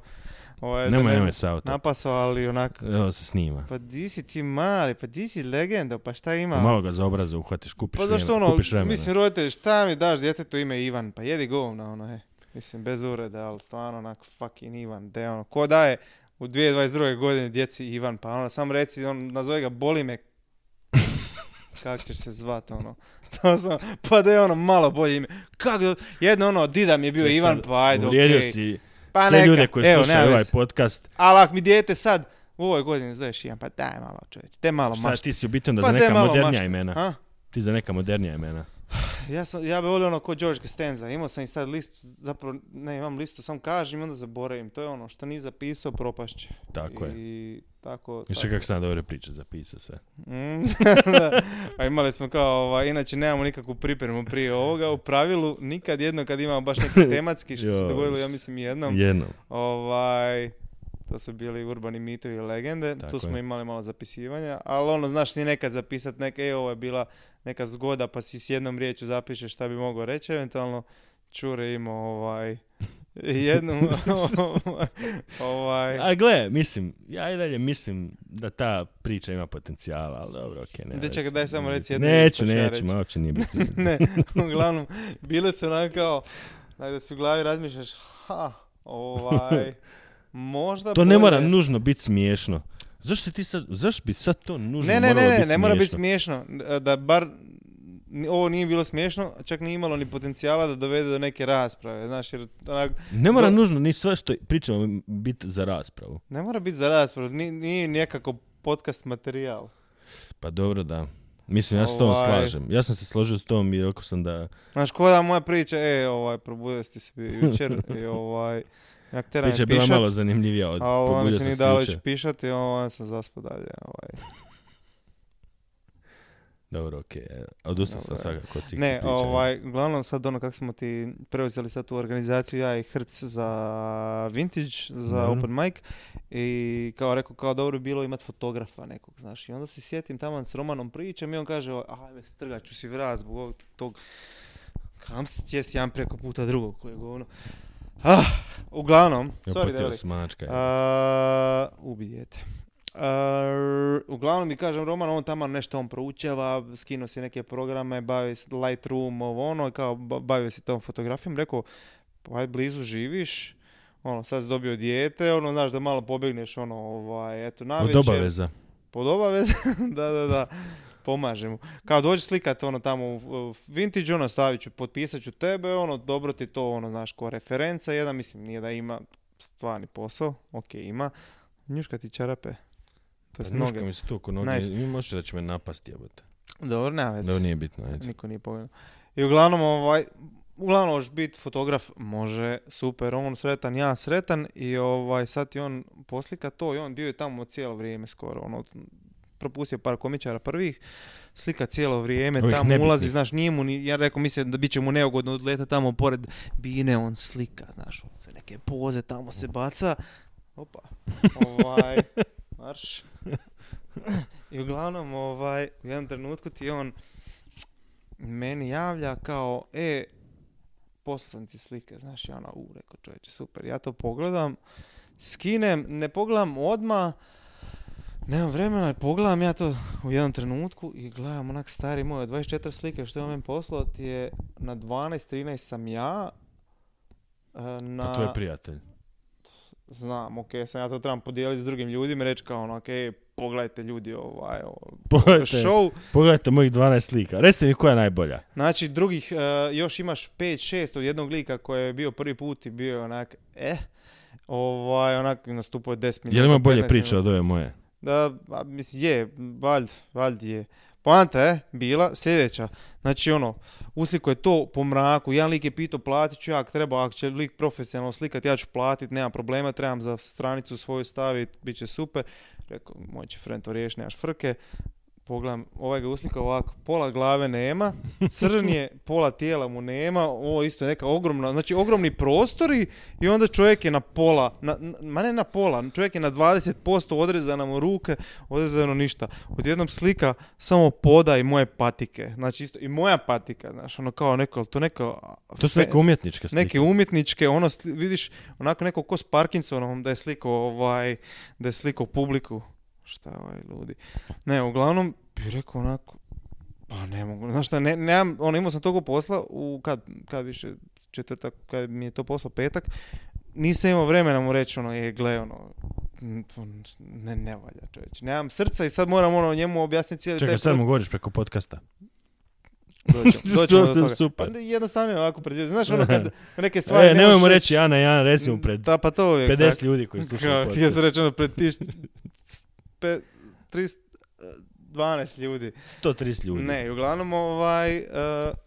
ovaj, Nemoj, ne nemoj se auto. napasao, ali onak, Evo se snima. pa di si ti mali, pa di si legenda, pa šta ima? Malo ga za obraze uhvatiš, kupiš pa zašto ono, kupiš mislim roditelj, šta mi daš djetetu ime Ivan, pa jedi govna, ono, he. Mislim, bez ureda, ali stvarno onak fucking Ivan, de ono, ko daje u 2022. godine djeci Ivan, pa ono, sam reci, on, nazove ga boli me, kak ćeš se zvat, ono, to sam, pa da je ono malo bolje ime, kako, jedno ono, dida mi je bio Ček, Ivan, pa ajde, okej, si pa sve neka, ljude koji evo, slušaju ovaj podcast. ali ako mi dijete sad, u ovoj godini zoveš Ivan, pa daj malo čovječ, te malo Šta maš, ti si u onda Pa za te neka modernija mašta. imena? a? Ti za neka modernija imena. Ja, sam, ja bi volio ono ko George Costanza, imao sam i sad listu, zapravo ne imam listu, sam kažem i onda zaboravim, to je ono što nije zapisao propašće. Tako je. I tako, I što tako. kako sam dobre priče zapisao sve. Mm, da. A imali smo kao, ovaj, inače nemamo nikakvu pripremu prije ovoga, u pravilu nikad jedno kad imamo baš neki tematski, što se Joj, dogodilo ja mislim jednom, Jednom. ovaj, to su bili urbani mitovi i legende, Tako tu smo je. imali malo zapisivanja, ali ono, znaš, ti nekad zapisat neke, e, ovo je bila neka zgoda, pa si s jednom riječju zapišeš šta bi mogao reći, eventualno Čure imao ovaj, jednu, ovaj, A gle, mislim, ja i dalje mislim da ta priča ima potencijala, ali dobro, okej. ne Da, veze. čekaj, daj samo reci jednu Neću, pa neću, reći. ma uopće nije bitno. ne, uglavnom, bile su onako kao, da si u glavi razmišljaš, ha, ovaj, možda To ne mora bolje- nužno biti smiješno. Zašto ti sad, zašto bi sad to nužno Ne, ne, moralo ne, ne, biti ne mora biti smiješno? smiješno. Da bar ovo nije bilo smiješno, čak nije imalo ni potencijala da dovede do neke rasprave, znaš, jer onak, Ne mora Do- nužno ni sve što pričamo biti za raspravu. ne mora biti za raspravu, ni- nije nekako podcast materijal. Pa dobro da. Mislim, ja se s tom Ovaj. slažem. Ja sam se složio s tom i rekao sam da Znaš, ko da moja priča, e, ovaj, probudio si se jučer i ovaj, jak teram priča je bila pišat, malo zanimljivija od ono probudio se se dalo ići pišati, ovaj, sam zaspao dalje, ovaj. Dobro, okej. e, Odustao sam Dobro. svakako od svih Ne, priča. ovaj, glavno sad ono kako smo ti preuzeli sad tu organizaciju, ja i Hrc za Vintage, za Dobro. Open Mic i kao rekao, kao dobro bi bilo imat fotografa nekog, znaš, i onda se sjetim tamo s Romanom pričam i on kaže, ajme, strgat ću si vrat zbog ovog tog, kam se jedan preko puta drugog koje govno. Ah, uglavnom, Ja sorry, Deli. smačka. ubi dijete. A, uglavnom mi kažem Roman, on tamo nešto on proučava, skinuo si neke programe, bavi se Lightroom, ovo ono, kao ba- bavio se tom fotografijom, rekao, pa aj blizu živiš, ono, sad si dobio dijete, ono, znaš da malo pobjegneš, ono, ovaj, eto, Od navečer. obaveza. Pod obaveze, da, da, da, pomaže mu. Kao dođi slikat, ono, tamo u, vintage, ono, stavit ću, potpisat ću tebe, ono, dobro ti to, ono, znaš, ko referenca, jedan, mislim, nije da ima stvarni posao, ok, ima, njuška ti čarape. To Pa jest njuška noge. mi se tu oko noge. Nice. Možeš da će me napasti, jebote. Dobro, nema veze. Dobro, nije bitno, ajde. Niko nije pogledao. I uglavnom, ovaj, uglavnom možeš biti fotograf, može, super, on sretan, ja sretan i ovaj, sad ti on poslika to i on bio je tamo cijelo vrijeme skoro, ono, propustio par komičara prvih, slika cijelo vrijeme, Ovih tamo ulazi, znaš, nije mu, ni, ja rekao, mislim da bit će mu neugodno odleta tamo pored bine, on slika, znaš, on se neke poze tamo se baca, opa, ovaj, marš. I uglavnom, ovaj, u jednom trenutku ti on meni javlja kao, e, poslao sam ti slike, znaš, ja ona, u, rekao čovječe, super, ja to pogledam, skinem, ne pogledam odmah, Nemam vremena, pogledam ja to u jednom trenutku i gledam onak stari moj, 24 slike što je on meni poslao ti je na 12-13 sam ja, e, na... Pa to je prijatelj. Znam, ok, sam ja to trebam podijeliti s drugim ljudima i reći kao ono, ok, pogledajte ljudi ovaj, Pogledajte, show. pogledajte mojih 12 slika. Recite mi koja je najbolja. Znači, drugih, e, još imaš 5-6 od jednog lika koji je bio prvi put i bio je onak, eh, ovaj, onak nastupao je 10 minuta. Je li ima bolje 15 priče od ove moje? Da, a, mislim, je, valjda, valjda je. Poanta je bila sljedeća. Znači, ono, usliko je to po mraku. Jedan lik je pitao, platit ću ja, treba, ako će lik profesionalno slikat, ja ću platit, nema problema, trebam za stranicu svoju staviti, bit će super. Rekao, moj će friend to riješi, nemaš frke. Pogledam, ovaj ga uslika ovako, pola glave nema, crn je, pola tijela mu nema, ovo isto je neka ogromna, znači ogromni prostori i onda čovjek je na pola, na, ma ne na pola, čovjek je na 20% odrezana mu ruke, odrezano ništa. Odjednom slika samo poda i moje patike, znači isto i moja patika, znaš, ono kao neko, to neko... To su neke umjetničke slike. Neke umjetničke, ono, sli- vidiš, onako neko ko s Parkinsonom da je slikao, ovaj, da je slikao publiku. Šta je ovaj ludi. Ne, uglavnom, bi rekao onako, pa ne mogu, znaš šta, ne, nemam, ono, imao sam toliko posla, u, kad, kad više, četvrtak, kad mi je to poslo petak, nisam imao vremena mu reći, ono, je, gle, ono, ne, ne valja čovječ. Nemam srca i sad moram, ono, njemu objasniti cijeli Čekaj, taj sad mu govoriš preko podcasta. Doćemo, doćemo To do je toga. super. Pa jednostavno je ovako predvidjeti. Znaš, ono, kad neke stvari E, ne nemojmo reći Ana Ana, recimo pred Da, pa to uvijek. 50 tako. ljudi koji slušaju podcast. sam reći ono pred tiš... pe- 300, 12 ljudi. 130 ljudi. Ne, i uglavnom ovaj... Uh,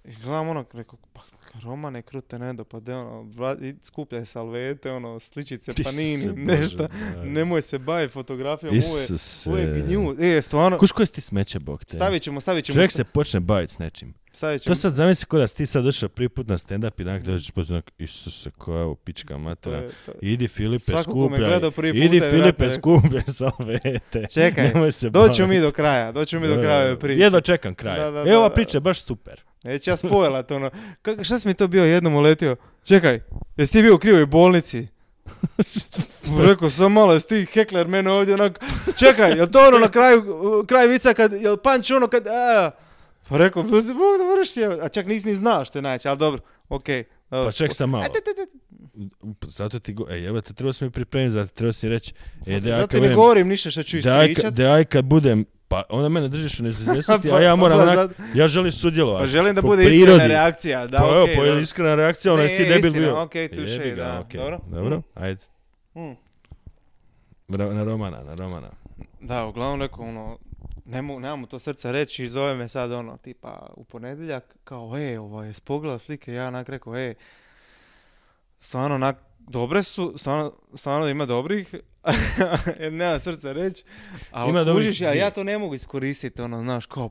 i uglavnom ono, rekao, pa Romane, krute ne dopade, ono, skupljaj salvete, ono, sličice, panini, nešto. Nemoj se baviti fotografijom, Isuse. uvijek gnju. E, stvarno, Kuš koji ti smeće, bog te. stavit ćemo, stavit ćemo, Čovjek se počne baviti s nečim. stavit ćemo. To sad zamisli kod da si ti sad došao prvi put na stand-up i onak dođeš pot onak, Isuse, koja je ovo pička to matera. je, to je. Idi Filipe, skupljaj. Idi je Filipe, skupljaj salvete. Čekaj, Nemoj se doćemo mi do kraja, doćemo mi do kraja ove priče. Jedva čekam kraj. Da, da, E, ova priča je baš super. Neće ja spojlat, ono. Kako, šta si mi to bio jednom uletio? Čekaj, jesi ti bio u krivoj bolnici? Rekao sam malo, jesi ti hekler mene ovdje onak, čekaj, jel to ono na kraju, kraj vica kad, jel panč ono kad, a, pa rekao, Bog da vrši, a čak nisi ni znao što je najče, ali dobro, okej. dobro. Pa ček sam malo. A, te, te, te. Zato ti go... E, evo te, trebao si mi pripremiti, zato trebao si reći... E, Zato ti ne govorim ništa što ću ispričat. da ja kad budem... Pa onda mene držiš u neizvjesnosti, Pa- a ja pa moram baš onak, ja želim sudjelovati. Pa želim da bude prirodi. iskrena reakcija, da, pa evo, okej, pa je iskrena reakcija, ono jesi ti debil istina, bio. okej, Jebi ga, da, okej. dobro. Dobro, Mm. ajde. Mm. Na Romana, na Romana. Da, uglavnom rekao ono, ne mogu, nemamo to srca reći i zove me sad ono, tipa u ponedjeljak, kao, e, ovo je spogledao slike, ja onak rekao, e, stvarno onak, dobre su, stvarno, stvarno ima dobrih, jer nema srca reći, ali Ima kužiš, ja, ja to ne mogu iskoristiti, ono, znaš, kao,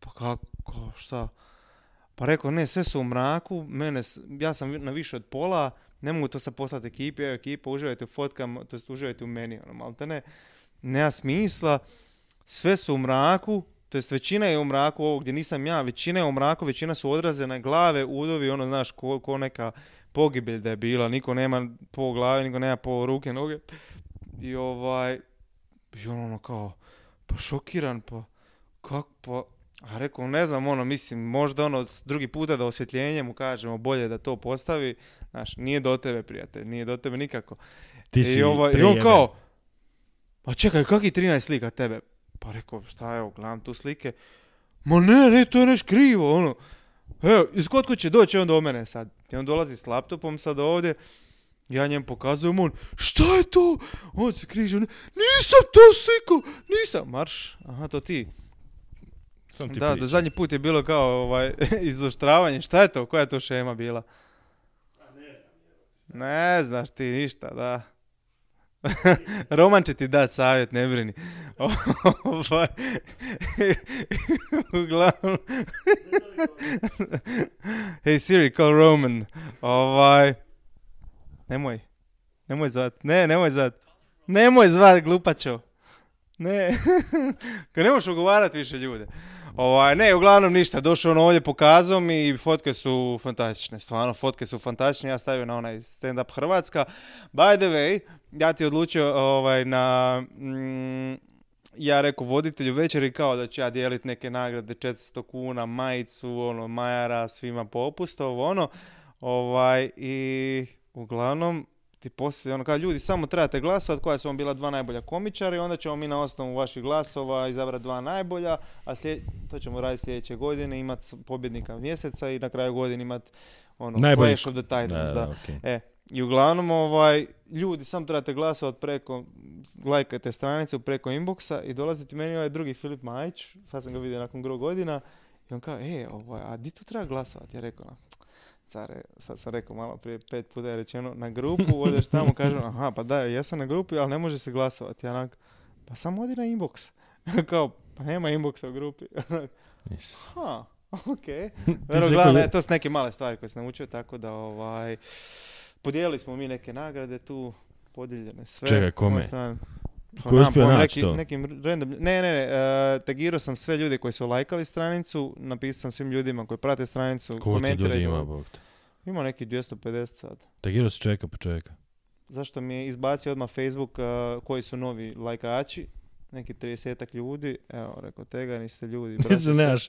pa kako, šta? Pa rekao, ne, sve su u mraku, mene, ja sam na više od pola, ne mogu to sad poslati ekipi, evo ekipa, uživajte u fotkama, to jest uživajte u meni, ono, malte ne, nema smisla, sve su u mraku, to jest većina je u mraku, ovo gdje nisam ja, većina je u mraku, većina su odrazene glave, udovi, ono, znaš, ko, ko neka pogibelj da je bila, niko nema po glavi, niko nema po ruke, noge, i ovaj, i on ono kao, pa šokiran, pa, kako, pa, a rekao, ne znam, ono, mislim, možda ono, drugi puta da osvjetljenje mu kažemo, bolje da to postavi, znaš, nije do tebe, prijatelj, nije do tebe nikako. Ti si I, ovaj, I on kao, pa čekaj, kakvi 13 slika tebe? Pa rekao, šta evo, gledam tu slike. Ma ne, ne, to je neš krivo, ono. Evo, iz kod će doći on do mene sad. I on dolazi s laptopom sad ovdje. Ja njem pokazujem, on, šta je to? On se križe, on, nisam to sliku, nisam. Marš, aha, to ti. Sam ti Da, da zadnji put je bilo kao ovaj, izoštravanje. Šta je to? Koja je to šema bila? Ne znaš ti ništa, da. Roman će ti dati savjet, ne brini. Ovaj, Uglavnom... hey Siri, call Roman. Ovaj... Nemoj. Nemoj zvat. Ne, nemoj zvat. Nemoj zvat, glupačo. Ne. Kad ne možeš ugovarati više ljude. Ovaj, ne, uglavnom ništa. Došao on ovdje, pokazao mi i fotke su fantastične. Stvarno, fotke su fantastične. Ja stavio na onaj stand-up Hrvatska. By the way, ja ti odlučio ovaj, na... Mm, ja rekao voditelju večeri kao da ću ja dijeliti neke nagrade 400 kuna, majicu, ono, majara, svima popust, ovo ono. Ovaj, i uglavnom, ti poslije, ono, kao ljudi, samo trebate glasovati koja su vam bila dva najbolja komičara i onda ćemo mi na osnovu vaših glasova izabrati dva najbolja, a to ćemo raditi sljedeće godine, imati pobjednika mjeseca i na kraju godine imati ono, Najbolji- Clash of the Titans, da. E, i uglavnom, ovaj, ljudi, samo trebate glasovati preko, lajkajte stranicu preko inboxa i dolazi ti meni ovaj drugi Filip Majić, sad sam ga vidio nakon gro godina, i on kao, e, ovaj, a di tu treba glasovati? Ja rekao, care, sad sam rekao malo prije pet puta je rečeno, na grupu, odeš tamo, kažem, aha, pa da, ja sam na grupi, ali ne može se glasovati. Ja onak, pa samo odi na inbox. kao, pa nema inboxa u grupi. Ha, glavno, da- e, to su neke male stvari koje sam naučio, tako da ovaj, podijelili smo mi neke nagrade tu, podijeljene sve. Čekaj, kome? Pa Ko je uspio naći to? Nekim random, ne, ne, ne, e, tagirao sam sve ljude koji su lajkali stranicu, napisao sam svim ljudima koji prate stranicu, Koliko ljudi ima, Bog te? Ima neki 250 sad. Tagirao si čovjeka po čovjeka. Zašto mi je izbacio odmah Facebook uh, koji su novi lajkači, neki 30 ljudi, evo, rekao, tega niste ljudi. nemaš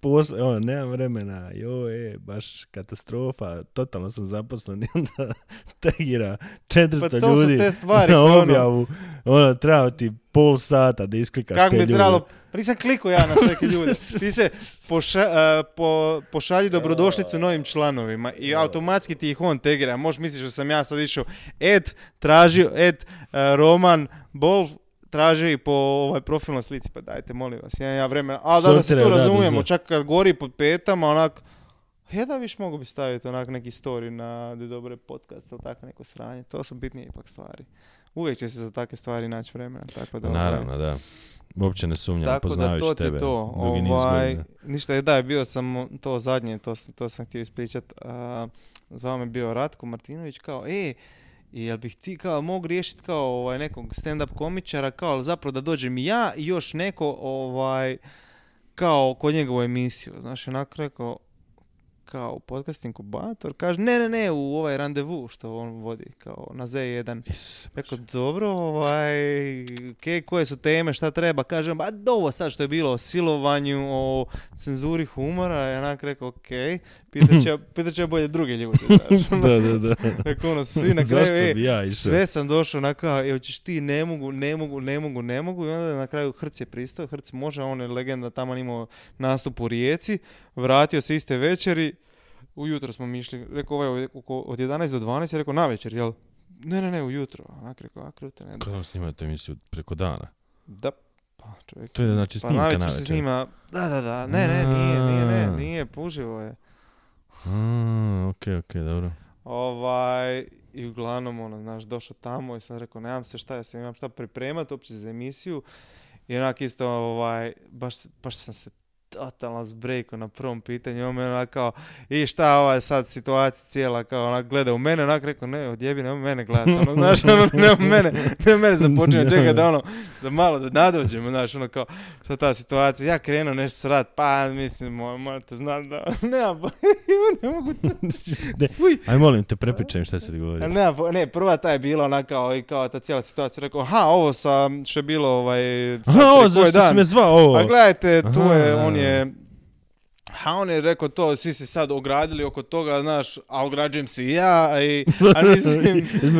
posle, ono, nemam vremena, joj, e, baš katastrofa, totalno sam zaposlen i onda tagira 400 Pa to su ljudi te stvari na ono- objavu, ono, treba ti pol sata da isklikaš Kako te bi ljude. trebalo, pa nisam klikao ja na sveke ljude. Ti se poša, uh, po, pošalji dobrodošlicu novim članovima i automatski ti ih on tegira. Možeš misliš da sam ja sad išao Ed, tražio, Ed, uh, Roman, Bolf, tražio i po ovaj profilnoj slici, pa dajte, molim vas, ja, ja vremena, a da, da se tu da, da, razumijemo, čak kad gori pod petama, onak, je da viš mogu bi staviti onak neki story na de dobre podcast ili tako neko sranje, to su bitnije ipak stvari. Uvijek će se za takve stvari naći vremena, tako da... ovaj, Naravno, da. Uopće ne sumnjam, tako da poznavajući to ti je tebe. to. Ovaj, ništa je, da, bio sam to zadnje, to, to sam htio ispričat. A, zvao me bio Ratko Martinović kao, e, i jel bih ti kao mogu riješiti kao ovaj, nekog stand-up komičara, kao zapravo da dođem i ja i još neko ovaj, kao kod njega u emisiju. Znaš, onako rekao, kao u podcast inkubator, kaže, ne, ne, ne, u ovaj randevu što on vodi, kao na Z1. Is- Rekao, dobro, ovaj, ke, koje su teme, šta treba, kažem, ba ovo sad što je bilo o silovanju, o cenzuri humora, ja onak rekao, ok, pitat će, pitat će bolje druge ljude, da, da, da. Rekao, ono, svi na kraju, e, ja sve sam došao onako, e, hoćeš ti, ne mogu, ne mogu, ne mogu, ne mogu, i onda na kraju Hrc je pristao, Hrc može, on je legenda, tamo imao nastup u Rijeci, vratio se iste večeri, ujutro smo mi išli, rekao ovaj oko- od 11 do 12, je rekao na večer, jel? Ne, ne, ne, ujutro. Onak rekao, a krute, ne. Kada snimate emisiju preko dana? Da, pa čovjek. To je znači Pa snimka navečer se navečer. snima, da, da, da, ne, ne, nije, nije, ne, nije, puživo je. A, okej, okej, dobro. Ovaj, i uglavnom, ono, znaš, došao tamo i sam rekao, nemam se šta, ja sam imam šta pripremati uopće za emisiju. I onak isto, ovaj, baš, baš sam se totalno zbrejko na prvom pitanju. On me onak kao, i šta ova je sad situacija cijela, kao onak gleda u mene, onak rekao, ne, odjebi, nemoj mene gledati, ono, znaš, ono, nemoj mene, nemoj mene započinje čekati da ono, da malo da nadođemo, znaš, ono kao, šta ta situacija, ja krenuo nešto srat, pa mislim, mo- morate znati da, nema, ne mogu to, Ne. Aj molim te, prepričaj šta se dogovorio. A Ne, ne, prva ta je bila ona kao, i kao ta cijela situacija. Rekao, aha, ovo sa, što je bilo ovaj, sad Aha, ovo, zašto si me zvao ovo? A gledajte, tu je, on da. Je, a on je rekao to, svi se sad ogradili oko toga, znaš, a ograđujem se i ja, i, a mislim,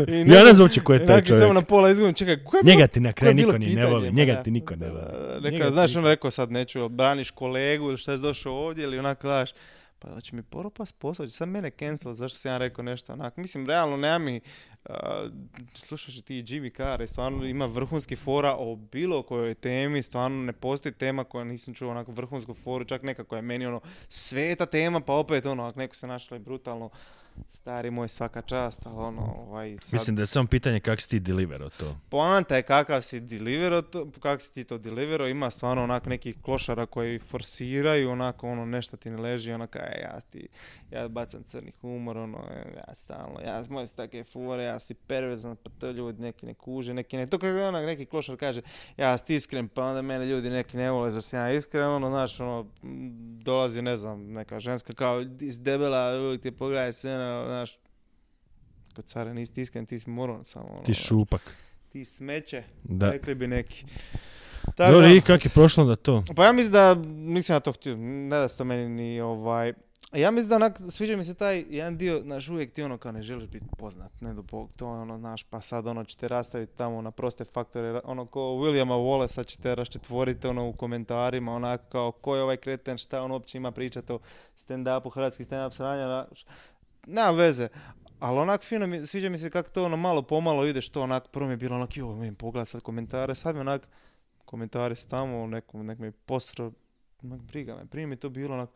i ja ne znam uopće ko je taj onak samo čovjek. na pola izgledam, čekaj, ko je Njega ti na kraju niko ni ne voli. Njega ti niko ne voli. ti znaš, on rekao sad neću, braniš kolegu ili šta je došao ovdje ili onak gledaš, pa hoće mi poropast posao, će sad mene cancel, zašto sam ja rekao nešto onak. Mislim, realno nema mi, uh, slušaš ti Jimmy Carr, stvarno ima vrhunski fora o bilo kojoj temi, stvarno ne postoji tema koja nisam čuo onako vrhunsku foru, čak neka koja je meni ono sveta tema, pa opet ono, ako neko se našla i brutalno, stari moj svaka čast, ali ono, ovaj, sad, Mislim da je samo pitanje kako si ti deliverao to. poanta je kakav si deliverao, to, kako si ti to deliverao, ima stvarno onak nekih klošara koji forsiraju, onako ono nešto ti ne leži, onako e, ja ti, ja bacam crni humor, ono, ja stalno, ja moje su takve fore, ja si pervezan, pa to ljudi neki ne kuže, neki ne, to kako onak neki klošar kaže, ja ti iskren, pa onda mene ljudi neki ne vole, zašto ja iskren, ono, znaš, ono, dolazi, ne znam, neka ženska kao, si debela, uvijek ti pogledaj sve, ono, znaš, kod cara nisi ti iskren, ti si moron samo, ono, Ti šupak. ti smeće, Da. rekli bi neki. Tako Dobro, da- i kak je prošlo da to? Pa ja mislim da, nisam ja to htio, ne da se to meni ni ovaj... Ja mislim da onak, sviđa mi se taj jedan dio, znaš, uvijek ti ono kao ne želiš biti poznat, ne do bog, to je ono, znaš, pa sad ono će te rastaviti tamo na proste faktore, ono ko Williama Wallace će te raščetvoriti ono u komentarima, onako kao ko je ovaj kreten, šta on uopće ima pričati o stand-upu, hrvatski stand-up sranja, znaš, nema veze. Ali onak fino, mi, sviđa mi se kako to ono malo pomalo ide, što onak, prvo mi je bilo onak, joj, vidim pogled sad komentare, sad mi onak, komentari su tamo, nekom, nek mi posro, onak, briga me, prije mi to bilo onak,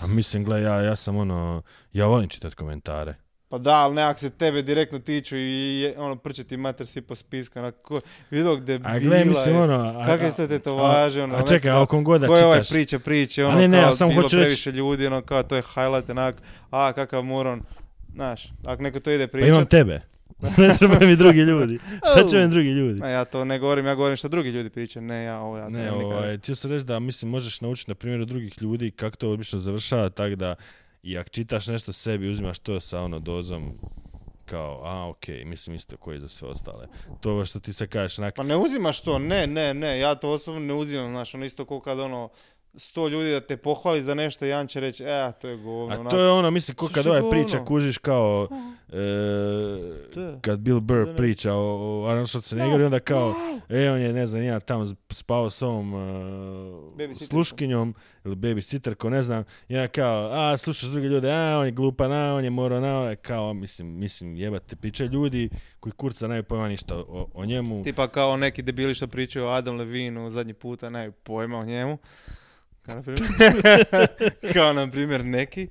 A mislim, gle, ja, ja sam ono, ja volim čitati komentare. Pa da, ali nekak se tebe direktno tiču i je, ono, prčeti mater svi po spisku, onak, ko, vidio gdje A gle, mislim, ono... a- kakve ste te to važe, ono, A čekaj, a oko god da Ko je ovaj čitaš... priča priče, A ono ne, ne, kao samo bilo hoću reći- previše ljudi, ono kao to je highlight, onak, a kakav moron, znaš, ako neko to ide Pa imam pričat, tebe. ne trebaju mi drugi ljudi. Šta će mi drugi ljudi? a ja to ne govorim, ja govorim što drugi ljudi pričaju, ne ja, ovo ja Ne, ovaj, htio sam reći da mislim možeš naučiti na primjeru drugih ljudi kako to obično završava, tako da i ako čitaš nešto sebi, uzimaš to sa ono dozom kao, a ok, mislim isto koji za sve ostale. To ovo što ti se kažeš, onak, Pa ne uzimaš to, ne, ne, ne, ja to osobno ne uzimam, znaš, ono isto kao kad ono, sto ljudi da te pohvali za nešto, jedan će reći, e, to je govno, a onak. to je ono, mislim, ko kad ovaj priča, kužiš kao, e, kad Bill Burr priča o, o Arnold Schwarzeneggeru i onda kao, e, on je, ne znam, ja tamo spao s ovom uh, sluškinjom ili babysitterkom, ne znam, i onda kao, a, slušaš druge ljude, a, on je glupan, a, on je morao, na, kao, mislim, mislim, jebate, pričaju ljudi koji kurca nemaju pojma ništa o, o njemu. Tipa kao neki debili što pričaju o Adam Levinu zadnji puta, nemaju pojma o njemu. Kao na primjer, kao na primjer neki.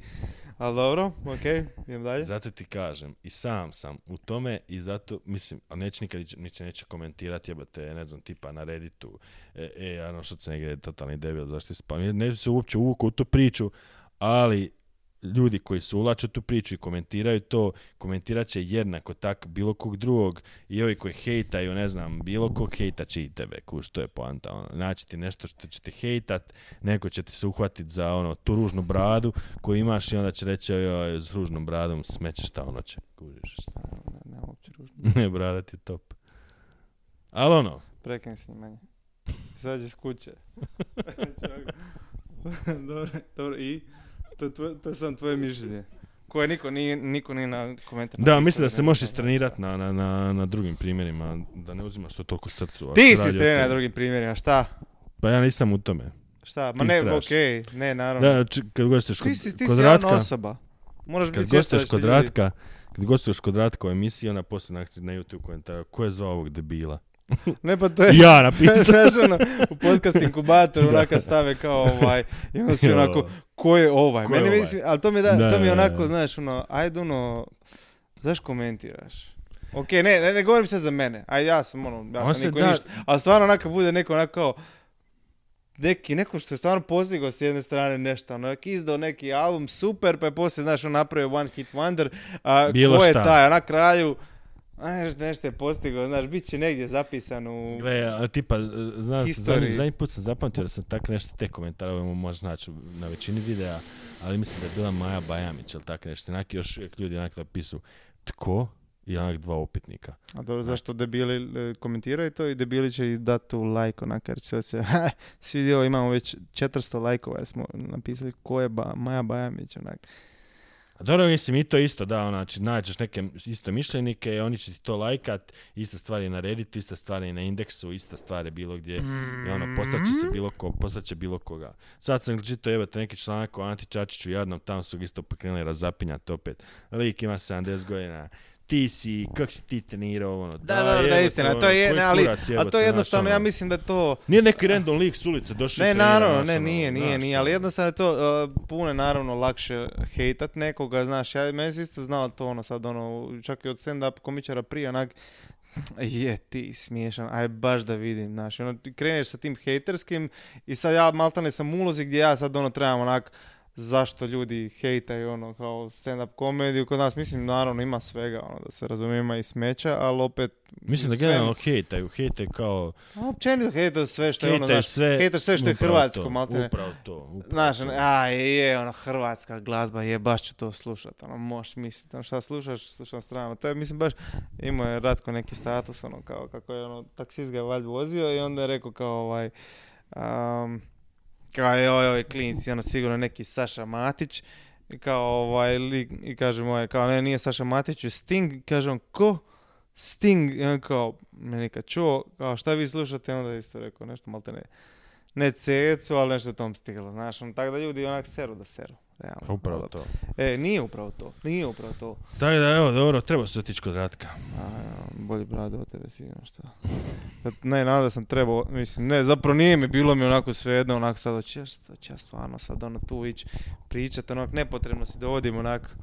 Ali dobro, okej, idem dalje. Zato ti kažem, i sam sam u tome i zato, mislim, a neće nikad niće neće komentirati, jebate, ne znam, tipa na Redditu, e, e Arnold Schwarzenegger je totalni debil, zašto je spao. Ne bi se uopće uvukao u tu priču, ali ljudi koji su ulače tu priču i komentiraju to, komentirat će jednako tak bilo kog drugog i ovi koji hejtaju, ne znam, bilo kog hejta će i tebe, kuš, to je poanta. Ono. Naći ti nešto što će te hejtat, neko će ti se uhvatit za ono, tu ružnu bradu koju imaš i onda će reći, joj, s ružnom bradom smeće šta ono će, kužiš. Ne, ne, uopće ružno. ne, brada ti je top. Ali ono, Prekini snimanje. Sad iz kuće. dobro, dobro, i? To, tvoje- to je samo tvoje mišljenje. Koje niko nije, niko nije na komentar da, mislim da se možeš istrenirati na, na, na, na drugim primjerima, da ne uzimaš to toliko srcu. Ti si istrenirao na drugim primjerima, šta? Pa ja nisam u tome. Šta? Ma Ti ne, okej, ne, naravno. Da, č- kad gostuješ kod, ti si, ti kod si Ratka, osoba. Moraš kad biti gostuješ kod Ratka, kad gostuješ kod Ratka u emisiji, ona poslije na, na YouTube komentar, ko je zvao ovog debila? Ne, pa to je... Ja napisao. Znaš, ono, u podcast inkubatoru Da. onaka stave kao ovaj, i onda Jo. onako, ko je ovaj? Ko je Meni ovaj? mislim, ali to mi, da, Da, to mi onako, da. znaš, ono, ajde ono, zašto komentiraš? Ok, ne, ne, ne govorim se za mene, ajde ja sam ono, ja On sam se niko da- ništa, ali stvarno onako bude neko onako kao, neki, neko što je stvarno postigao s jedne strane nešto, ono, izdao neki album, super, pa je poslije, znaš, on napravio One Hit Wonder, a Bilo ko je šta. taj, a na kraju, Znaš, nešto je postigao, znaš, bit će negdje zapisan u... Gle, a tipa, znaš, History. zadnji, zadnji put sam zapamtio da sam tak nešto te komentare ovo možeš naći na većini videa, ali mislim da je bila Maja Bajamić ili tak nešto. Onak još uvijek ljudi onak napisu tko i onak dva upitnika. A dobro, zašto debili e, komentiraju to i debili će i dati tu like, onak, jer će se, ha, svi dio imamo već 400 lajkova, jer smo napisali ko je ba, Maja Bajamić, onak. A dobro, mislim, i to isto, da, ono, znači, nađeš neke isto mišljenike oni će ti to lajkat, ista stvar je na Redditu, ista stvar je na indeksu, ista stvar je bilo gdje, i ono, postaće se bilo ko, postaće bilo koga. Sad sam čitao, jebate, neki članak o Anti Čačiću jadnom, tamo su isto pokrenuli razapinjati opet. Lik ima 70 godina, ti si, kak si ti trenirao, ono, Da, da, da, jebote, istina, ono, to je, ne, ali, kurac, a jebote, to je jednostavno, ono. ja mislim da je to, Nije neki random lik s ulice došao ne, trenira, naravno, ne, ono, nije, nije, nije, ali ono. jednostavno je to uh, puno je naravno lakše hejtat nekoga, znaš, ja, meni se isto znalo to, ono, sad, ono, čak i od stand-up komičara prije, onak, je ti smiješan, aj baš da vidim, znaš, ono, kreneš sa tim hejterskim i sad ja maltane sam ulozi gdje ja sad ono trebam onak, zašto ljudi hejtaju ono kao stand-up komediju kod nas, mislim naravno ima svega, ono, da se razumije, ima i smeća, ali opet Mislim da Sve- generalno hejtaju, hejtaju kao... A Općenito hejtaju sve što je ono, hejtaju znaš, sve... hejtaš sve što je hrvatsko, to, maltene. Upravo to. Upravo Znaš, to. ono, a je, je, ono, hrvatska glazba, je, baš ću to slušat, ono, možeš misliti, ono, šta slušaš, slušam strano, to je, mislim, baš, imao je Ratko neki status, ono, kao, kako je, ono, taksist ga je valjda vozio i onda je rekao, kao, ovaj, um, kao, joj, oj, klinci, ono, sigurno neki Saša Matić, kao, ovaj, lik, i kaže moj, kao, ne, nije Saša Matić, je Sting, kaže on, ko? Sting, i on kao, meni kad čuo, kao, šta vi slušate, onda je isto rekao, nešto, malte ne, ne cecu, ali nešto tom stilu, znaš, on, tako da ljudi onak seru da seru, realno. Pa Upravo to. E, nije upravo to, nije upravo to. Tako da, evo, dobro, treba se otići kod Ratka. A, bolji brade od tebe sigurno šta. Da- Ne, nada sam trebao, mislim, ne, zapravo nije mi, bilo mi onako svejedno, onako sad, hoće, šta će ja stvarno sad ono tu ići pričat, onak nepotrebno si dovodim onak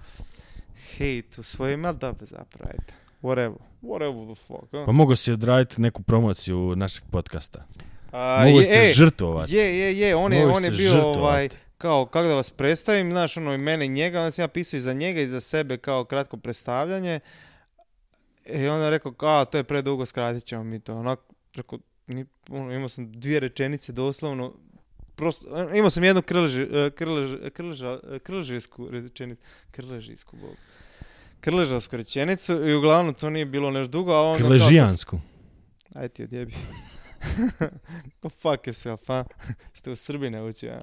hejt u svojim, ali da bez zapravo, ajde. Whatever, whatever the fuck. a? Pa mogu si odraditi neku promociju našeg podcasta. A, mogu je, se e, žrtvovati. Je, je, je, on je, Mogu on je bio žrtvovat. ovaj, kao, kako da vas predstavim, znaš, ono, i mene i njega, onda sam ja pisao i za njega i za sebe kao kratko predstavljanje. I onda je rekao, kao, to je predugo, skratit ćemo mi to. Onak, rekao, ni, ono, imao sam dvije rečenice doslovno, prosto, imao sam jednu krleži, krlež, krleža, krležijsku rečenicu, krležijsku, bog. Krležavsku rečenicu i uglavnom to nije bilo nešto dugo, a onda... kao- Krležijansku. Aj ti odjebi. Ko fuck yourself, a? Ste u Srbiji naučio, a?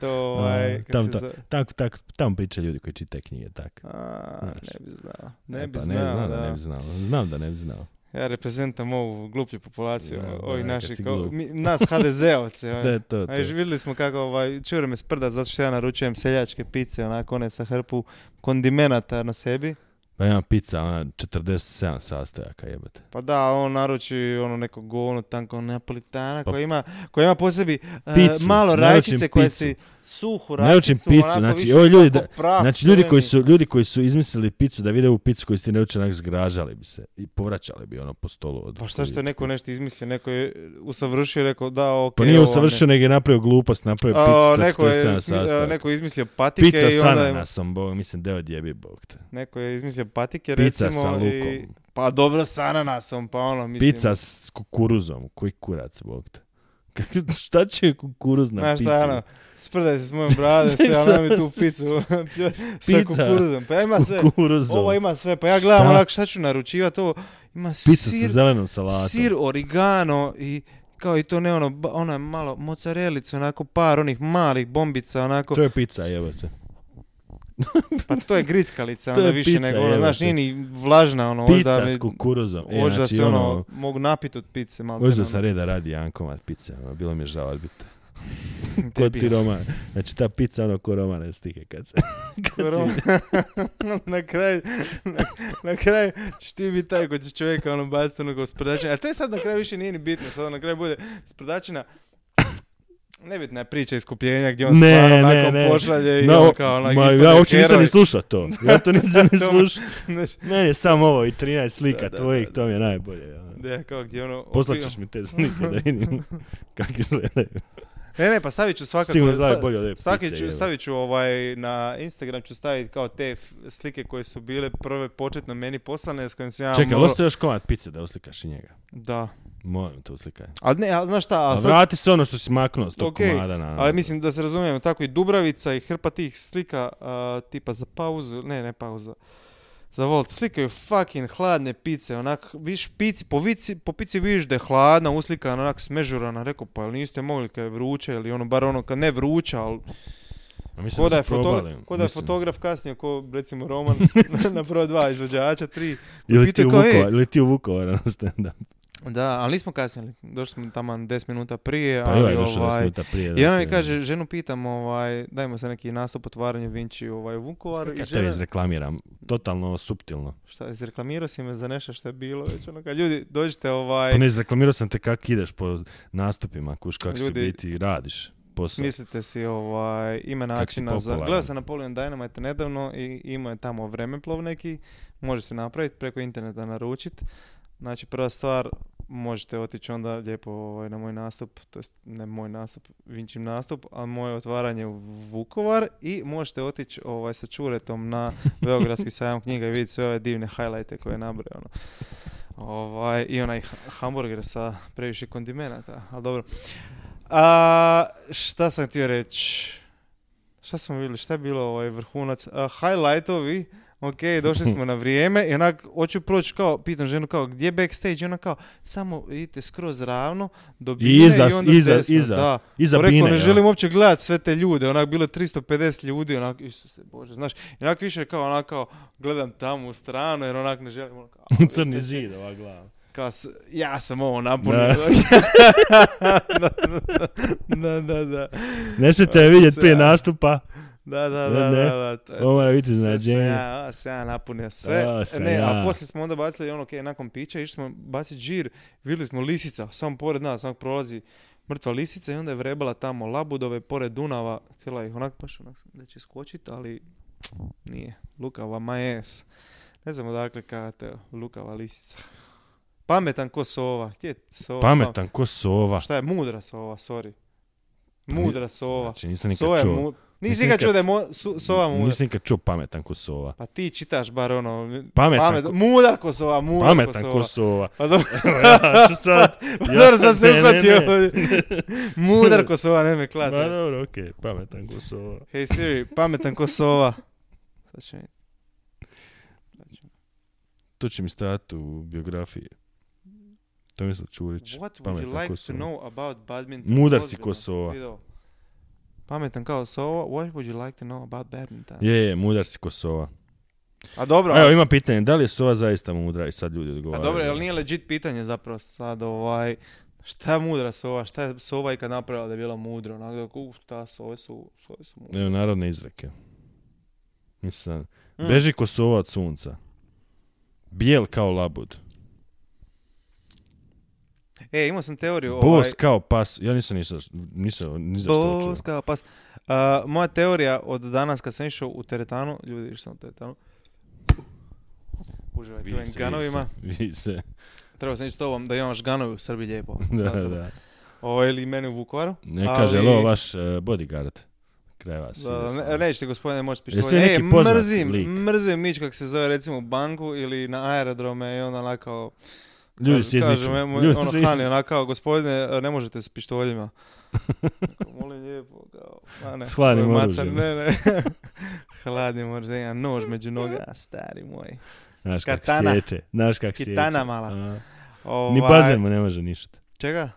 To, ovaj, tam se to- zove- Tak, tak, tamo pričaju ljudi koji čitaju knjige, tak. A, Znaš. ne bi znao. Ne E, bi pa znao, znam da. da ne bi znao. Znam da ne bi znao. Ja reprezentam ovu gluplju populaciju, Da, da, ovih naših, mi- nas HDZ-ovce. Da ovaj. je to, to. A vidjeli smo kako ovaj, čure me sprda zato što ja naručujem seljačke pice, onako one sa hrpu kondimenata na sebi. Pa ima pizza, ona 47 sastojaka jebate. Pa da, on naruči ono neko govno tanko napolitana Pa- koja ima, koja ima po sebi Picu, malo rajčice koje si suhu Naručim rajčicu, picu, onako znači, ovi ljudi da- prah Znači ljudi koji su ljudi koji su izmislili picu da vide ovu picu koju ste naučili onak zgražali bi se i povraćali bi ono po stolu od Pa šta što je neko nešto izmislio, neko je usavršio i rekao da ok. Pa nije ovo usavršio, nego je napravio glupost, napravio A, picu sa neko, je, 47 smi- a, sastojaka. neko je izmislio patike Pizza i onda je, ananasom, bog, mislim, deo djebi, bog te. neko je izmislio patike Pizza recimo sa i lukom. pa dobro s ananasom, pa ono mislim. Pizza s kukuruzom, koji kurac, bog te. Šta će kukuruz na Znaš pici? šta, ono, sprdaj se s mojom bradom, se, ja nam tu picu sa Pizza kukuruzom. Pa ja ima sve, kukuruzom. ovo ima sve, pa ja gledam Šta? onak šta ću naručivati, ovo ima Pizza sir, sa zelenom salatom. sir origano i kao i to ne ono, ono je malo mozzarelice, onako par onih malih bombica, onako, To je pizza, jebote. pa to je grickalica, To je onda više pizza, nego, ono, znaš, nije ni vlažna, ono, možda Pizza mi, s kukuruzom. E, možda znači, se ono, ono, mogu napiti od pice, malo. Uzeo sam reda radi jedan komad pice, ono, bilo mi je žao odbiti. Ko ti roman. Znači ta pizza ono ko romane stike kad se... kad na kraju, na, na kraju ćeš ti biti taj koji će čovjeka ono baciti ono kao sprdačina. A to je sad na kraju više nije ni bitno. Sad na kraju bude sprdačina Nebitna je priča iskupljenja gdje on Ne, stvarno ne, nakon ne. pošalje i No, on kao onak ma, ja uopće nisam ni slušao to. Ja to nisam ni slušao. Meni je samo ovo i 13 slika Da, da, tvojih, da, to mi je najbolje. ono. Da, kao gdje ono... Poslat opio- ćeš mi te slike da vidim kako izgledaju. Ne, ne, pa stavit ću svakako... Sigurno znaju bolje od Stavit ću, stavit ću ovaj, na Instagram ću staviti kao te f- slike koje su bile prve početno meni poslane s kojim sam ja Čekaj, morao- ostao još komad pice da uslikaš i njega. Da. Molim te uslikaj. Ali ne, ali znaš šta, A sad, vrati se ono što si maknuo s tog Okej, komada na... ali mislim da se razumijemo, tako i Dubravica i hrpa tih slika a, tipa za pauzu, ne, ne pauza, za volt, slikaju fucking hladne pice, onak, viš pici, po, vici, po pici vidiš da je hladna, uslikana, onak smežurana, rekao, pa jel niste mogli kad je vruće, ili ono, bar ono kad ne vruća, ali A mislim da, je, probali. ko da je fotograf kasnije, ko recimo Roman na broj dva izvođača, tri. Ili ti, u ej. Vukovar, ili ti u Vukovar na stand Da, ali nismo kasnili, došli smo tamo 10 minuta prije, Pa ali ovaj je došao 10 minuta prije. I ona mi dakle, kaže, ženu pitam, ovaj, dajmo se neki nastup otvaranje Vinci ovaj, u Vukovaru. Ja tebi izreklamiram, totalno suptilno. šta, izreklamirao si me za nešto što je bilo već, ono, kad ljudi, dođite, ovaj, Pa ne, izreklamirao sam te kako ideš po nastupima, kuš kako Ljudi, biti radiš posao. smislite si, ovaj, si načina za... Gledao sam Napoleon Dynamite nedavno i imao je tamo vremeplov neki, može se napraviti, preko interneta naručit. Znači, prva stvar, možete otići onda lijepo ovaj, na moj nastup, to jest ne moj nastup, Vinčim nastup, a moje otvaranje u Vukovar i možete otići ovaj, sa Čuretom na Beogradski sajam knjiga i vidjeti sve ove divne highlighte koje je nabrao. Ono. Ovaj, I onaj ha- hamburger sa previše kondimenata, ali dobro. A, šta sam htio reći? Šta smo vidjeli? Šta je bilo ovaj vrhunac? A, highlightovi, ok, došli smo na vrijeme i onak, hoću proći kao, pitam ženu kao, gdje je backstage? I ona kao, samo idite skroz ravno, do bine iza- i onda iza- desno. iza- da. Iza Rekao, bine, ne ja. želim uopće gledat sve te ljude, onak bilo je 350 ljudi, onak, Isuse Bože, znaš, onak više kao, onak kao, gledam tamo u stranu, jer onak ne želim, onak, kao, crni zid, ova glava. kao, ja sam ovo napunio. Da. da, da, da, da, Ne smijete je vidjeti prije ja- nastupa. Da, da, da, ne. da, da, to je Ovo mora biti iznenađenje. ja, a, sam ja napunio sve. A, sam ne, a ja. poslije smo onda bacili ono, ok, nakon pića, išli smo baciti žir, vidjeli smo lisica, samo pored nas, samo prolazi mrtva lisica i onda je vrebala tamo labudove pored Dunava, htjela ih onak baš onak da će skočiti, ali nije. Lukava majes. Ne znam odakle kate, lukava lisica. Pametan ko sova. Gdje je sova? Pametan ko sova. Šta je mudra sova, sorry. Mudra sova. Znači, nisam nikad Sova je čuo. mu... Nisi nikad nikad- čuo da je mo- su- sova mudra. Nisam nikad čuo pametan ko sova. Pa ti čitaš bar ono... Pametan ko- Mudar ko sova, mudar Pametan ko ko sova. Pa dobro, ja, što sad? pa Ja- dobro sam se uhvatio. Mudar ko sova, ne me Ma klate. dobro, okej, pametan ko sova. Hej Siri, pametan ko sova. Sad ću vidjeti. To će mi stajati u biografiji. Tomislav Čurić. What would you like to know about badminton? Mudar si ko sova. Pametan kao sova, what would you like to know about badminton? Je, je, mudar si ko sova. A dobro, Evo, a- ima pitanje, da li je sova zaista mudra? I sad ljudi a odgovaraju. dobro, jel nije legit pitanje zapravo sad ovaj... Šta je mudra sova? Šta je sova ikad napravila da je bila mudra? Onak da, uh, ta sove su, sove su mudre. Evo, narodne izreke. Mislim, Mm. beži ko sova od sunca. Bijel kao labud. E, imao sam teoriju. Bos ovaj, kao pas. Ja nisam nisam, nisam ni za što čuo. Bos kao pas. A, moja teorija od danas kad sam išao u teretanu, ljudi išao sam u teretanu, uživajte u ganovima. Vidi se. Trebao sam ići s tobom da imaš ganovi u Srbiji lijepo. Da, Zato. da. Ovo, ili meni u Vukovaru. Ne Ali- kaže, lo, vaš eh, bodyguard. Kraj vas. Da, ne, nećete gospodine moći neki E, poznat mrzim, lik? mrzim mić kak se zove recimo u banku ili na aerodrome i onda onako. Ljudi se izniču. Ljudi ono se Hani, izniču. onako kao, gospodine, ne možete s pištoljima. Molim lijepo, kao, a ne. S hladnim je macan, oružjem. Ne, ne. hladnim oružjem, nož među noga, stari moj. Znaš kak Katana. sjeće. Znaš kak sjeće. Kitana mala. Ovaj, Ni bazen mu ne može ništa. Čega?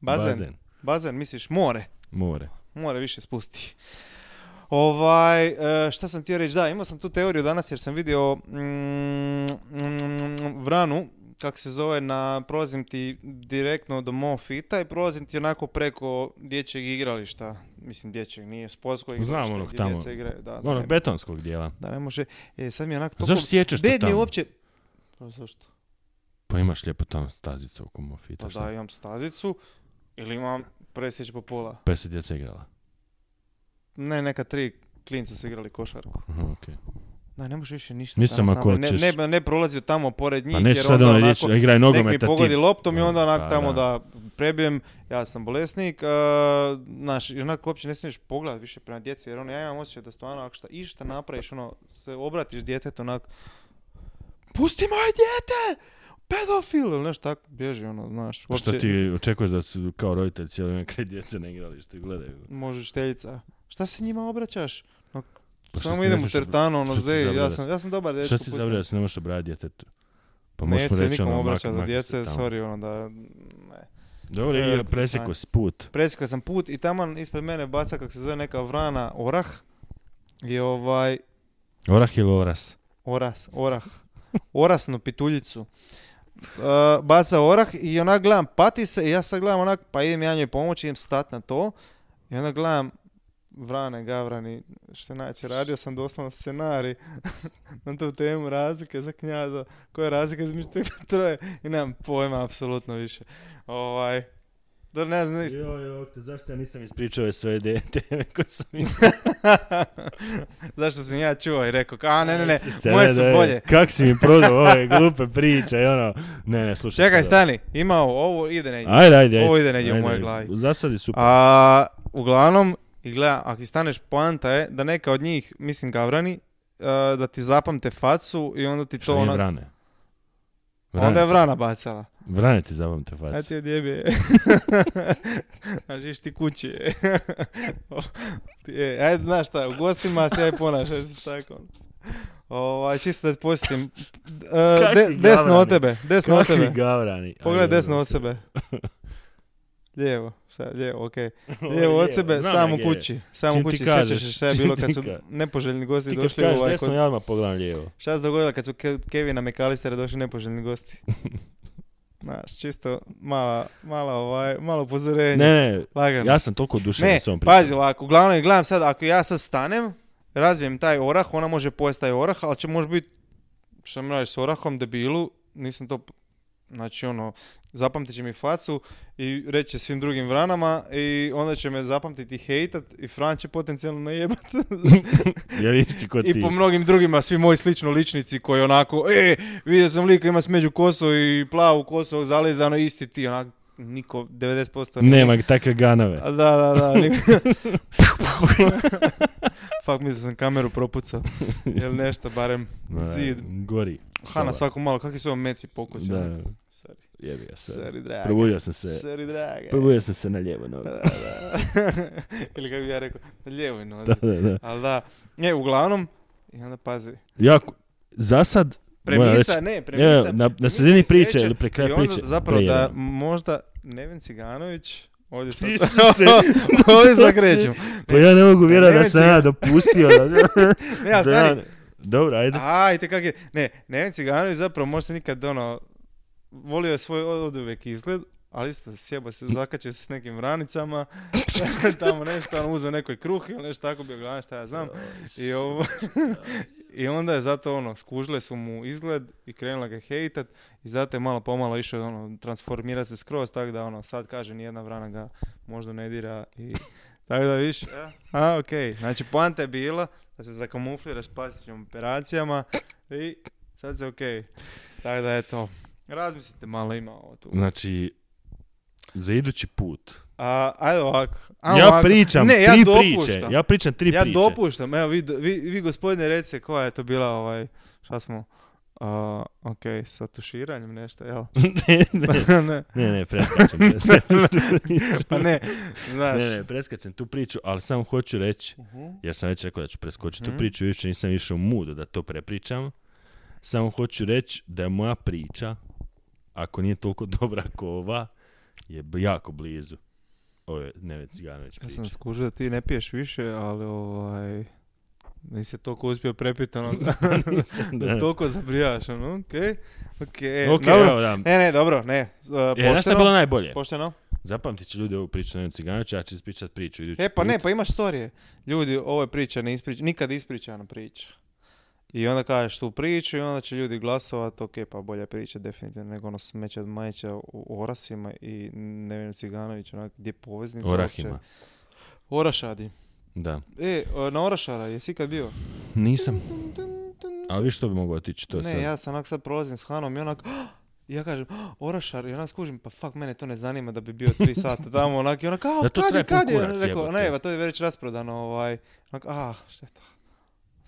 Bazen? Bazen, misliš more? More. More više spusti. Ovaj, e, šta sam htio reći, da, imao sam tu teoriju danas jer sam vidio mm, mm, vranu, kak se zove, na, prolazim ti direktno do Mofita i prolazim ti onako preko dječjeg igrališta, mislim dječjeg, nije sportskog Znam igrališta onog gdje tamo. djeca igraju, da, da, Onog ne, betonskog dijela. da ne može, e, sad mi je onako Zašto toliko, sjećaš to tamo? uopće, pa zašto? Pa imaš lijepo tamo stazicu oko mofita. Pa šta? da, imam stazicu ili imam presjeć po pola. Pa se djeca igrala. Ne, neka tri klinca su igrali košarku. Aha, okej. Da, ne možeš više ništa. Nisam ako napraviti. hoćeš- ne, ne, ne prolazio tamo pored njih, Pa jer onda ono onako, reći, igraj nek mi pogodi ti. loptom i onda onak Pa, tamo da. da. prebijem, ja sam bolesnik, uh, znaš, i onako uopće ne smiješ pogledat više prema djeci, jer ono, ja imam osjećaj da stvarno, ako šta, išta napraviš, ono, se obratiš djetetu, onak, pusti moje dijete! Pedofil! Ili nešto tako, bježi, ono, znaš, uopće, ti očekuješ da su kao roditelj cijelo vrijeme kraj djece na igralištu i gledaju? možeš teljica. Šta se njima obraćaš? Pa samo ne idem u smiješ teretanu, ono, zdej, ja sam, ja sam dobar dečko. Šta si zabrao da se ne možeš obraditi djetetu? Pa možeš mu se reći nikom ono, obraćati mak- za djece, tamo. sorry, ono da... Ne. Dobro, veliko presjekao si put. Presjekao sam put i taman ispred mene baca kak se zove neka vrana orah. I ovaj, Orah ili oras? oras, orah, orasnu pituljicu. Uh, baca orah i onak gledam, pati se i ja sad gledam onak, pa idem ja njoj pomoći, idem stat na to. I onda gledam, vrane, gavrani, što najče, radio sam doslovno scenarij na tu temu razlike za knjaza, koja je razlika između tih troje i nemam pojma apsolutno više. Ovaj, da ne znam, isto- Joj, joj, te zašto ja nisam ispričao sve de- teme koje sam Zašto sam ja čuo i rekao, a ne, ne, ne, Siste, moje ne, su ne, bolje. Kak si mi prodao ove glupe priče i ono... Ne, ne, slušaj Čekaj, stani, ima ovo, ide negdje. Ajde, ajde, ajde. Ovo ide negdje u mojoj glavi. Za sad je super. A, uglavnom, i gleda, ako ti staneš, poanta je da neka od njih, mislim gavrani, a, da ti zapamte facu i onda ti to nije onak... vrane? Onda je vrana bacala. Vrane ti zapamte A facu. ti odjebije. Znaš, iš ti kući. Je- Ajde, znaš šta, u gostima se aj ponašaj se tako. Ovaj, čisto da te posjetim. E, Kakvi de- desno gavrani. od tebe, desno od Kakvi tebe. gavrani. Pogledaj desno od sebe. Lijevo, šta, lijevo, okej. Lijevo od sebe, znam gdje je. kući. Samo ti kući, sjećaš šta je bilo kad su nepoželjni gosti Ti došli kažeš ovaj, desno, kod... ja odmah pogledam lijevo. Šta se dogodilo kad su Ke- Kevina McAllistera došli nepoželjni gosti? Znaš, čisto mala, mala ovaj, malo upozorenje. Ne, ne, Lagano. ja sam toliko oduševljen ne, s ovom pričom. pazi ovako, uglavnom gledam sad, ako ja sad stanem, razbijem taj orah, ona može pojesti taj orah, ali će može biti, što mi radiš s orahom, debilu, nisam to, znači ono, zapamtit će mi facu i reći će svim drugim vranama i onda će me zapamtiti i hejtat i Fran će potencijalno najebat. Jer isti kod ti. I po mnogim drugima, svi moji slično ličnici koji onako, e, vidio sam lika ima smeđu kosu i plavu kosu zalizano, isti ti, onak, niko, 90% nije. Nema takve ganave. Da, da, da. niko- Fak, mislio sam kameru propucao. Jel nešto, barem zid. Gori. Hana, svako malo, kakvi su vam meci pokući? Da, Sorry. jebi ga se. Sorry, draga. Probudio sam se. Sorry, draga. Probudio sam se na lijevo nogu. Da, da. Ili kako bi ja rekao, na lijevoj nozi. Da, da, da. Ali da, ne, uglavnom, i onda pazi, Jako, za sad, moram reći, Premisa, ne, premisa. na, na premisa sredini je priče ili pre kraja I onda priče. zapravo da možda Nevin Ciganović, ovdje sad, Isuse. ovdje sad krećem. Pa ja ne mogu vjerovati da Neven sam ja dopustio. Ne, ja stani. Dobro, ajde. Ajde, kak je, ne, Nevin Ciganović zapravo možda nikad ono, volio je svoj od uvijek izgled, ali isto sjeba se, zakače se s nekim vranicama, tamo nešto, ono uzeo nekoj kruh ili nešto tako bi gledano šta ja znam. I, ovo, I onda je zato ono, skužile su mu izgled i krenula ga hejtat i zato je malo pomalo išao ono, transformira se skroz, tako da ono, sad kaže nijedna vrana ga možda ne dira i tako da viš, a okej, znači poanta je bila da se zakamufliraš s plastičnim operacijama i sad se okej, tako da eto, razmislite malo ima ovo tu. Znači, za idući put. A, ajde ovako, Ja ovako. pričam ne, ja tri dopuštam. priče. Ja pričam tri ja priče. dopuštam, evo vi, vi, vi gospodine recite koja je to bila ovaj, šta smo, uh, ok, sa tuširanjem nešto, jel? ne, ne, ne, ne, ne, preskačem, preskačem pa ne, znaš. Ne, ne, preskačem tu priču, ali samo hoću reći, Mhm. jer sam već rekao da ću preskočiti tu Mhm. priču, više nisam išao u mood da to prepričam. Samo hoću reći da je moja priča, ako nije toliko dobra kao ova, je jako blizu ove Neve Ciganović Ja priče. sam skužio da ti ne piješ više, ali ovaj, nisi toliko uspio prepiti ono, da, Nisam, da da. toliko zabrijaš, ono, okej, okej, Ok, dobro. evo da. Ne, ne, dobro, ne, uh, E, znaš šta je pošteno, bilo najbolje? pošteno. Zapamtit će ljudi ovu priču Neve Ciganovića, ja ću ispričat priču E, pa put. ne, pa imaš storije. Ljudi, ovo je priča, ne ispriča, nikad ispričana priča. I onda kažeš tu priču i onda će ljudi glasovat, ok, pa bolja priča definitivno nego ono smeće od Majića u Orasima i Nevin Ciganović, onak, gdje je poveznica Orahima. uopće? Orašadi. Da. E, na Orašara, jesi ikad bio? Nisam. Ali vi što bi mogao otići to ne, sad? ja sam onak sad prolazim s Hanom i onak, i ja kažem, "Ah, Orašar, i onak skužim, pa fuck, mene to ne zanima da bi bio tri sata tamo, onak, i onak, a, Da to kad je, kad je, rekao, ne, pa to je već rasprodano, ovaj, onak, a, šteta.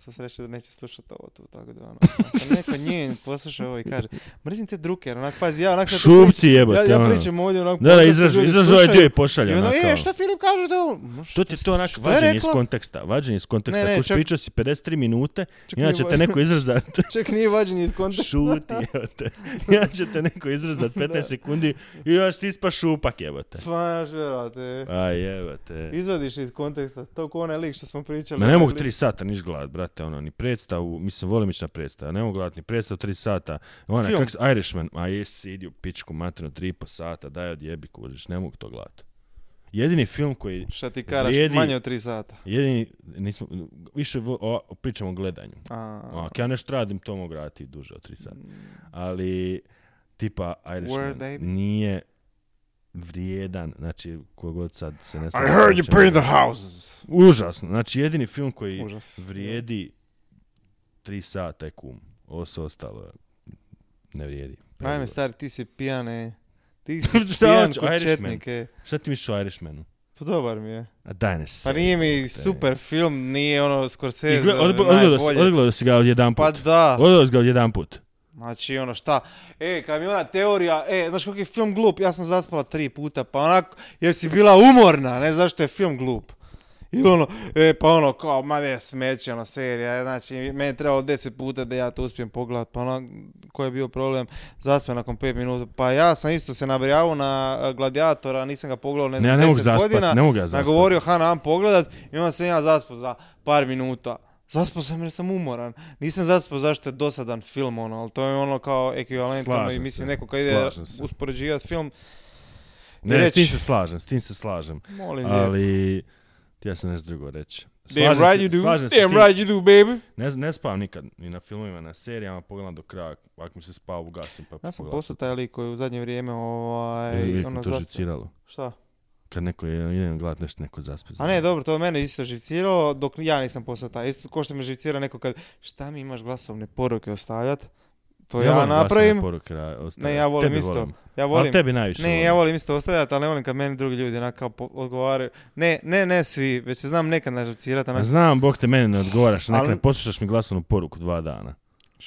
Sa sreće da neće slušati ovo tu, tako da, ono, ako neko njen posluša ovo i kaže, mrzim te druker, onak, pazi, ja onak Šupci jebote. ja, ja ono. pričam ovdje, onak, Da, da, izraž, ovaj dio i pošalje. I onda, onak e, šta kaže da? Ma, To ti je to onak vađenje iz konteksta. Vađenje iz konteksta. Ne, ne, čak- pričao si 53 minute, nije te neko izrazat. Čak nije vađenje iz konteksta. Šuti, jebote. Ja će te neko izrazat 15 Da. sekundi i još ti ispa šupak, jebote. Pa, znaš, vjerojatno. A jebote. Izvadiš iz konteksta, to ko onaj lik što smo pričali. Ma ne mogu lik- tri sata niš gledat, brate, ono, ni predstavu, mislim, volim ići na predstavu, ne mogu gledat ni predstavu tri sata. Ona, kak, Irishman, a jesi, idi u pičku i po sata, daj odjebi kužiš, ne mogu to gledat. Jedini film koji, Šta ti karaš, Vrijedi- manje od tri sata. jedini, nismo, više o, pričamo o gledanju. A, Ako ja nešto radim, to mogu raditi duže od tri sata. Ali, tipa, Irishman nije vrijedan, znači, kogod sad se ne I slaže heard you paint the houses. Užasno, znači jedini film koji Užas. vrijedi tri sata je kum. Ovo sve ostalo ne vrijedi. Ajme, stari, ti si pijane. Ti si Šta pijan hoću, Irishman. Šta ti misliš o Irishmanu? Pa dobar mi je. A daj ne Pa nije mi super film, nije ono Scorsese najbolje. Odgledao si ga jedan put. Pa da. Odgledao si ga jedan put. Znači, ono šta, e, kad mi ona teorija, e, znaš kako je film glup, ja sam zaspala tri puta, pa onako, jer si bila umorna, ne zašto je film glup. Ili ono, e, pa ono, kao, ma ne, smeće, ono, serija, znači, meni je trebalo deset puta da ja to uspijem pogledat, pa ono, koji je bio problem, zaspio nakon pet minuta, pa ja sam isto se nabrijavao na e, Gladiatora, nisam ga pogledao, ne znam, ne deset zaspat, godina, ne mogu ja nagovorio Hana, am pogledat, i onda sam ja zaspao za par minuta. Zaspao sam jer sam umoran. Nisam zaspao zašto je dosadan film, ono, ali to je ono kao ekvivalentno i mislim se, neko kad ide uspoređivati film, Ne, reći- s tim se slažem, s tim se slažem. molim. Ali, ja sam nešto drugo reći. Damn Slažem right se- you do, se damn right you do, baby. Ne, ne spavam nikad, ni na filmovima, na serijama, pogledam do kraja, ako mi se spava, ugasim pa Ja sam postao taj lik koji u zadnje vrijeme ovaj, Uvijek ono to živciralo. Šta? Kad neko je, idem gledat nešto, neko zaspe. A ne, dobro, to je mene isto živciralo, dok ja nisam postao taj. Isto ko što me živcira neko kad, šta mi imaš glasovne poruke ostavljat? To ja, volim glasovne napravim. Poruke. Ne, ja volim Tebe isto. volim. Ja Ali volim. tebi najviše Ne, ja volim isto ostavljati, ali ne volim kad meni drugi ljudi onak kao odgovaraju. Ne, ne, ne svi, već se znam nekad naživcirati. A Onak, Znam, Bog te meni ne odgovaraš, nekad Ali- ne poslušaš mi glasovnu poruku dva dana.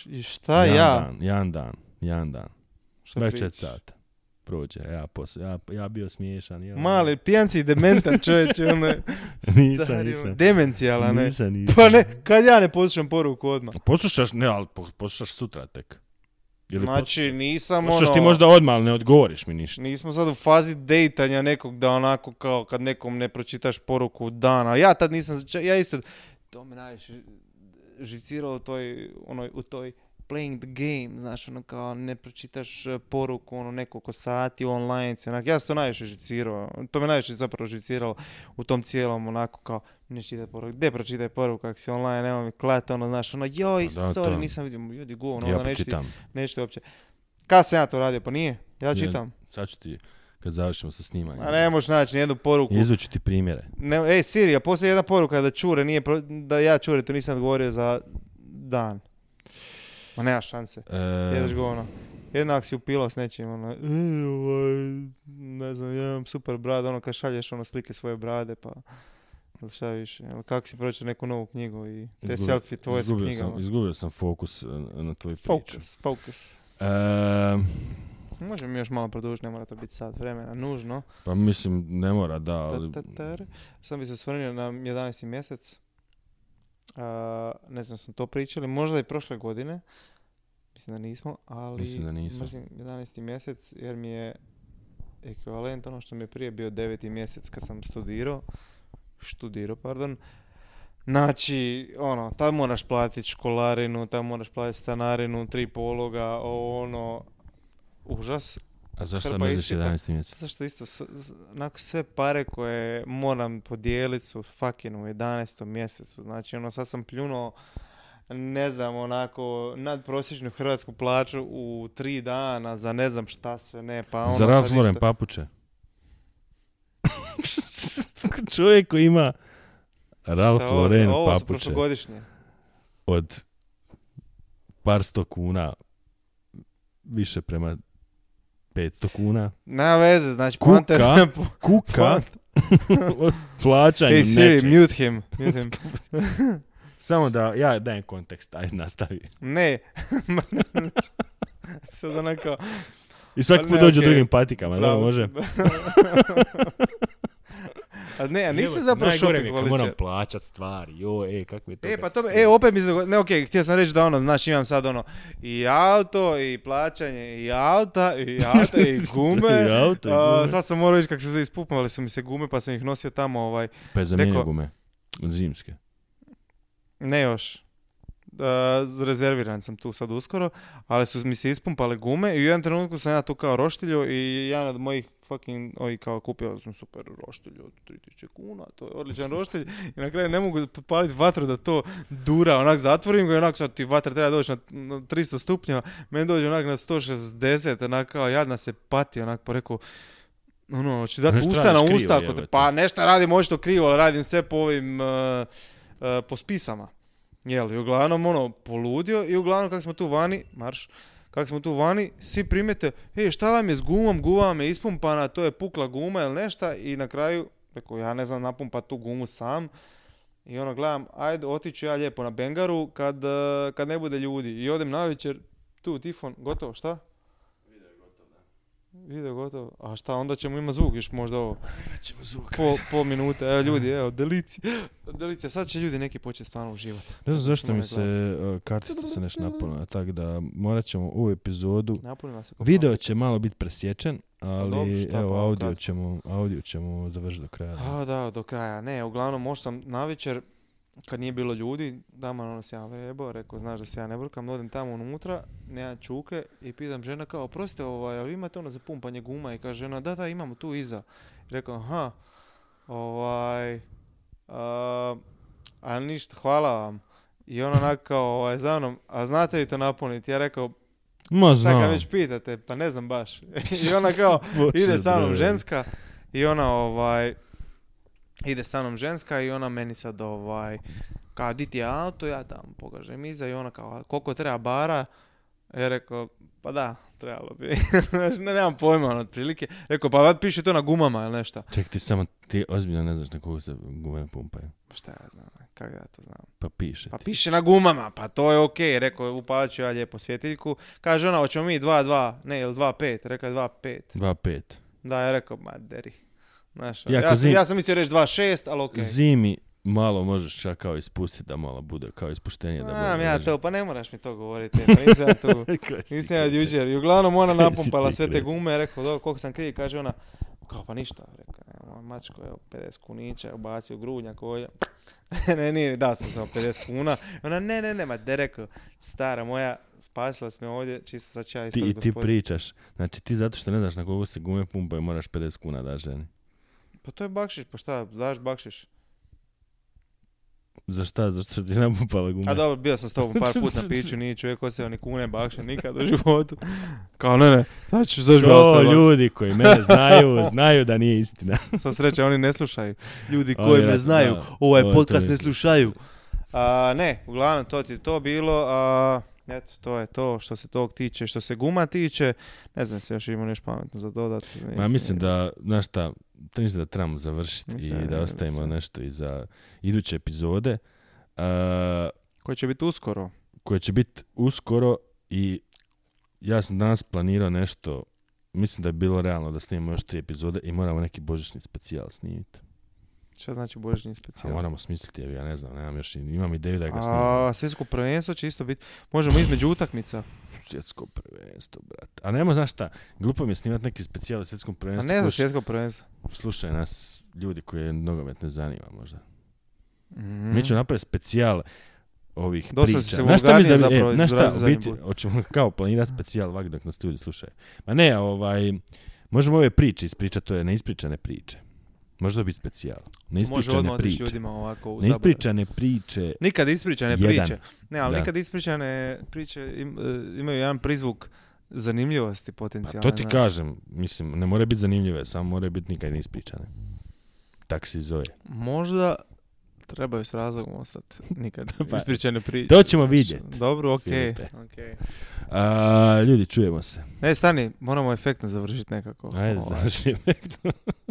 i šta jedan ja? Dan, jedan dan, jedan dan. Šta 24 pričaš? sata. Prođe, ja, pos, ja, ja bio smiješan. Ja, Mali, pijanci i dementan čovječe, ono nisam, stari, nisam. demencijalan, ne. Nisam, nisam. Pa ne, kad ja ne poslušam poruku odmah. Poslušaš, ne, ali po- poslušaš sutra tek. Ili Znači, nisam poslušaš ono... ti možda odmah, ali ne odgovoriš mi ništa. Nismo sad u fazi dejtanja nekog da onako kao kad nekom ne pročitaš poruku dan, ali ja tad nisam, ja isto, to me najviše živciralo u toj, onoj, u toj playing the game, znaš, ono kao ne pročitaš e, poruku, ono nekoliko sati online, onak, ja sam to najviše živcirao, to me najviše zapravo živciralo u tom cijelom, onako kao, ne čitaj poruku, gdje pročitaj poruku, ako si online, nema mi klata, ono, znaš, ono, joj, Pa da, sorry, to. nisam vidio, ljudi, govno, ja onda neću ti, počitam. neću ti uopće. Kad sam ja to radio, pa nije, ja Ja- čitam. Sad ću ti, kad završimo sa snimanjem. A ne možeš naći nijednu poruku. Izvuću ti primjere. Ne, ej, Siri, a postoji jedna poruka da Čure nije, pro- da ja Čure to nisam odgovorio za dan. Ma nema šanse. E, Jedeš go ono. Jednak si upilo s nečim, ono, "E, ovaj, ne znam, ja imam super brad, ono kad šalješ ono slike svoje brade, pa ili šta više, ili kako si pročitao neku novu knjigu i te izgubio- selfie tvoje knjigama. Sam, izgubio sam fokus e, na tvoju priču. Fokus, fokus. E, Možemo još malo produžiti, ne mora to biti sat vremena, nužno. pa mislim, ne mora, da, ali... Sam bi se osvrnio na 11. mjesec. Ne znam, smo to pričali, možda i prošle godine. Mislim da nismo, ali Mislim da nismo. mrzim 11. mjesec jer mi je ekvivalent ono što mi je prije bio 9. mjesec kad sam studirao. Študirao, pardon. Znači, ono, tad moraš platiti školarinu, tad moraš platiti stanarinu, tri pologa, ono, užas. A zašto mrziš ispita. 11. mjesec? Zato što isto, onako sve pare koje moram podijeliti su fucking u 11. mjesecu. Znači, ono, sad sam pljunuo, ne znam, onako, nadprosječnu hrvatsku plaću u tri dana za ne znam šta sve ne, pa ono Za Ralph sad Lauren isto- papuče. Čovjek koji ima Ralph Šta ovo, Lauren ovo papuče prošlogodišnje. od par sto kuna više prema 500 kuna. Nema veze, znači, Kuka? poanta je- Kuka od plaćanja Hey Siri, nečeg. mute him. Mute him. Samo da ja dajem kontekst, ajde nastavi. ne. Sad onako... I svaki Pa put dođu okej. drugim patikama, da pravo može. A ne, a nisi zapravo kad moram plaćat stvari, jo, e, kako je to... E, pa to, e, opet mi se, ne, okej, htio sam reći da ono, znači imam sad ono, i auto, i plaćanje, i auta, i auto, i gume. I auto, i A, gume. sad sam morao reći kako se zove, ispupnovali su mi se gume, pa sam ih nosio tamo, ovaj, Pa je zamijenio gume. Zimske. ne još. A, rezerviran sam tu sad uskoro, ali su mi se ispumpale gume i u jednom trenutku sam ja tu kao roštilju i jedan od mojih fucking, ovi kao kupio sam super roštilj od 3000 kuna, to je odličan roštilj i na kraju ne mogu paliti vatru da to dura, onak zatvorim ga i onak sad ti vatra treba doći na, na 300 stupnjeva, meni dođe onak na 160, onak kao jadna se pati, onak pa rekao, ono, hoće dati usta na krivo, usta, ako te, jebote. pa nešto radim očito krivo, ali radim sve po ovim, uh, uh, po spisama. Jel, i uglavnom ono, poludio i uglavnom kako smo tu vani, marš, kako smo tu vani, svi primete, ej, šta vam je s gumom, guma vam je ispumpana, to je pukla guma ili nešta i na kraju, rekao, ja ne znam napumpat tu gumu sam. I ono, gledam, ajde, otiću ja lijepo na Bengaru kad, kad ne bude ljudi. I odem na večer tu, Tifon, gotovo, šta? Video gotov. A šta, onda ćemo imati zvuk još možda ovo. Ćemo zvuk. Pol, pol minute, evo ljudi, evo, delicija. Delicija, sad će ljudi neki početi stvarno uživati. Ne znam zašto mi se uh, kartica se nešto napunila, tako da morat ćemo u epizodu. Napunila se Video će malo biti presječen, ali dobro, šta evo pa, audio kratko. ćemo, audio ćemo završiti do kraja. A, da, do kraja. Ne, uglavnom, možda sam navečer, kad nije bilo ljudi, dama ono se ja vrebo, rekao, znaš da se ja ne brkam, odem tamo unutra, nema čuke i pitam žena kao, prostite, ovaj, ali imate ono za pumpanje guma? I kaže žena, da, da, imamo tu iza. I rekao, aha, ovaj, a, a ništa, hvala vam. I ona onak kao, ovaj, za mnom, a znate li to napuniti? Ja rekao, Ma sad znam. kad već pitate, pa ne znam baš. I ona kao, ide sa mnom ženska i ona ovaj ide sa mnom ženska i ona meni sad ovaj kao di ti je auto, ja tamo pokažem iza i ona kao koliko treba bara, ja rekao pa da, trebalo bi. Ne, nemam pojma ono, otprilike. Rekao pa vad piše to na gumama ili nešto. Ček, ti samo, ti ozbiljno ne znaš na kogu se gume pumpaju. Šta ja znam, kako ja to znam. Pa piše. Pa piše na gumama, pa to je okej. Rekao, upalit ću ja lijepo svjetiljku. Kaže ona, hoćemo mi 2-2, ne, ili 2-5. Rekao je 2-5. 2.5. Da, ja rekao, ma deri. Znaš, Jako ja, sam, zim- ja sam mislio reći 2-6, ali okej. Zimi malo možeš čak kao ispustiti da malo bude kao ispuštenje. Da Znam ja to, pa ne moraš mi to govoriti, pa nisam ja tu, nisam ja jučer. I uglavnom ona napumpala sve te gume, rekao, dobro, koliko sam kriv, kaže ona, kao pa ništa, rekao, mačko, evo, 50 kunića, ubacio grudnjak ovdje. ne, nije, dao sam samo 50 kuna. Ona, ne, ne, ne, ma de rekao, stara moja, spasila si me ovdje, čisto sad ću ja Ti, ti pričaš. Znači ti zato što ne znaš na kogu se gume pumpaju moraš 50 kuna da ženi. Pa to je bakšiš, pa šta, daš bakšiš. Za šta? Zašto što ti je napumpala gume? A dobro, bio sam s tobom par puta na piću, nije čovjek osjeo ni kune bakše nikad u životu. Kao, ne, ne, sad ću, zašto bi ja To ljudi koji mene znaju, znaju da nije istina. Sa sreće, oni ne slušaju. Ljudi koji me znaju, ovaj podcast ne slušaju. A, ne, uglavnom to ti je to bilo. A, eto, to je to što se tog tiče. Što se guma tiče, ne znam se još ima nešto pametno za dodat. Ma mislim da, znaš šta, mislim da trebamo završiti Mislim, i da ostavimo mislim. nešto i za iduće epizode. a, Koji će biti uskoro. koje će biti uskoro i ja sam danas planirao nešto, mislim da je bilo realno da snimimo još tri epizode i moramo neki božićni specijal snimiti. Šta znači božićni A specijal? moramo smisliti, ja ne znam, nemam još, imam ideju da ga snimimo. A, svjetsko prvenstvo će isto biti. Možemo između utakmica. Svjetsko prvenstvo, brate. A nema, znaš šta, glupo mi je snimati neki specijal u svjetskom A prvenstvu. ne za svjetsko prvenstvo. Slušaj nas, ljudi koje nogomet ne zanima možda. Mhm. Mi ćemo napraviti specijal ovih Dosta priča. si se vulgarnije da bi- zapravo e, znaš šta, u biti, hoćemo kao planirati specijal ovak dok nas ljudi slušaju. Ma ne, ovaj, možemo ove priče ispričati, to je neispričane priče. Može to biti specijal. Može Neispričane otići priče. ljudima ovako u. Neispričane priče. Nikad ispričane Jedan. priče. Ne, ali Da. nikad ispričane priče im- e, imaju jedan prizvuk zanimljivosti Pa potencijalne. to ti kažem, mislim, ne more biti zanimljive, samo more biti nikad neispričane. Tak se zove. Možda trebaju s razlogom ostati nikad Pa, ispričane priče. to ćemo vidjeti, Dobro, okej. Okej. A, ljudi, čujemo se. Ne, stani, moramo efektno završiti nekako. Ajde, Ovaj, završi.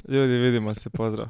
Ljudi, vidimo se, pozdrav.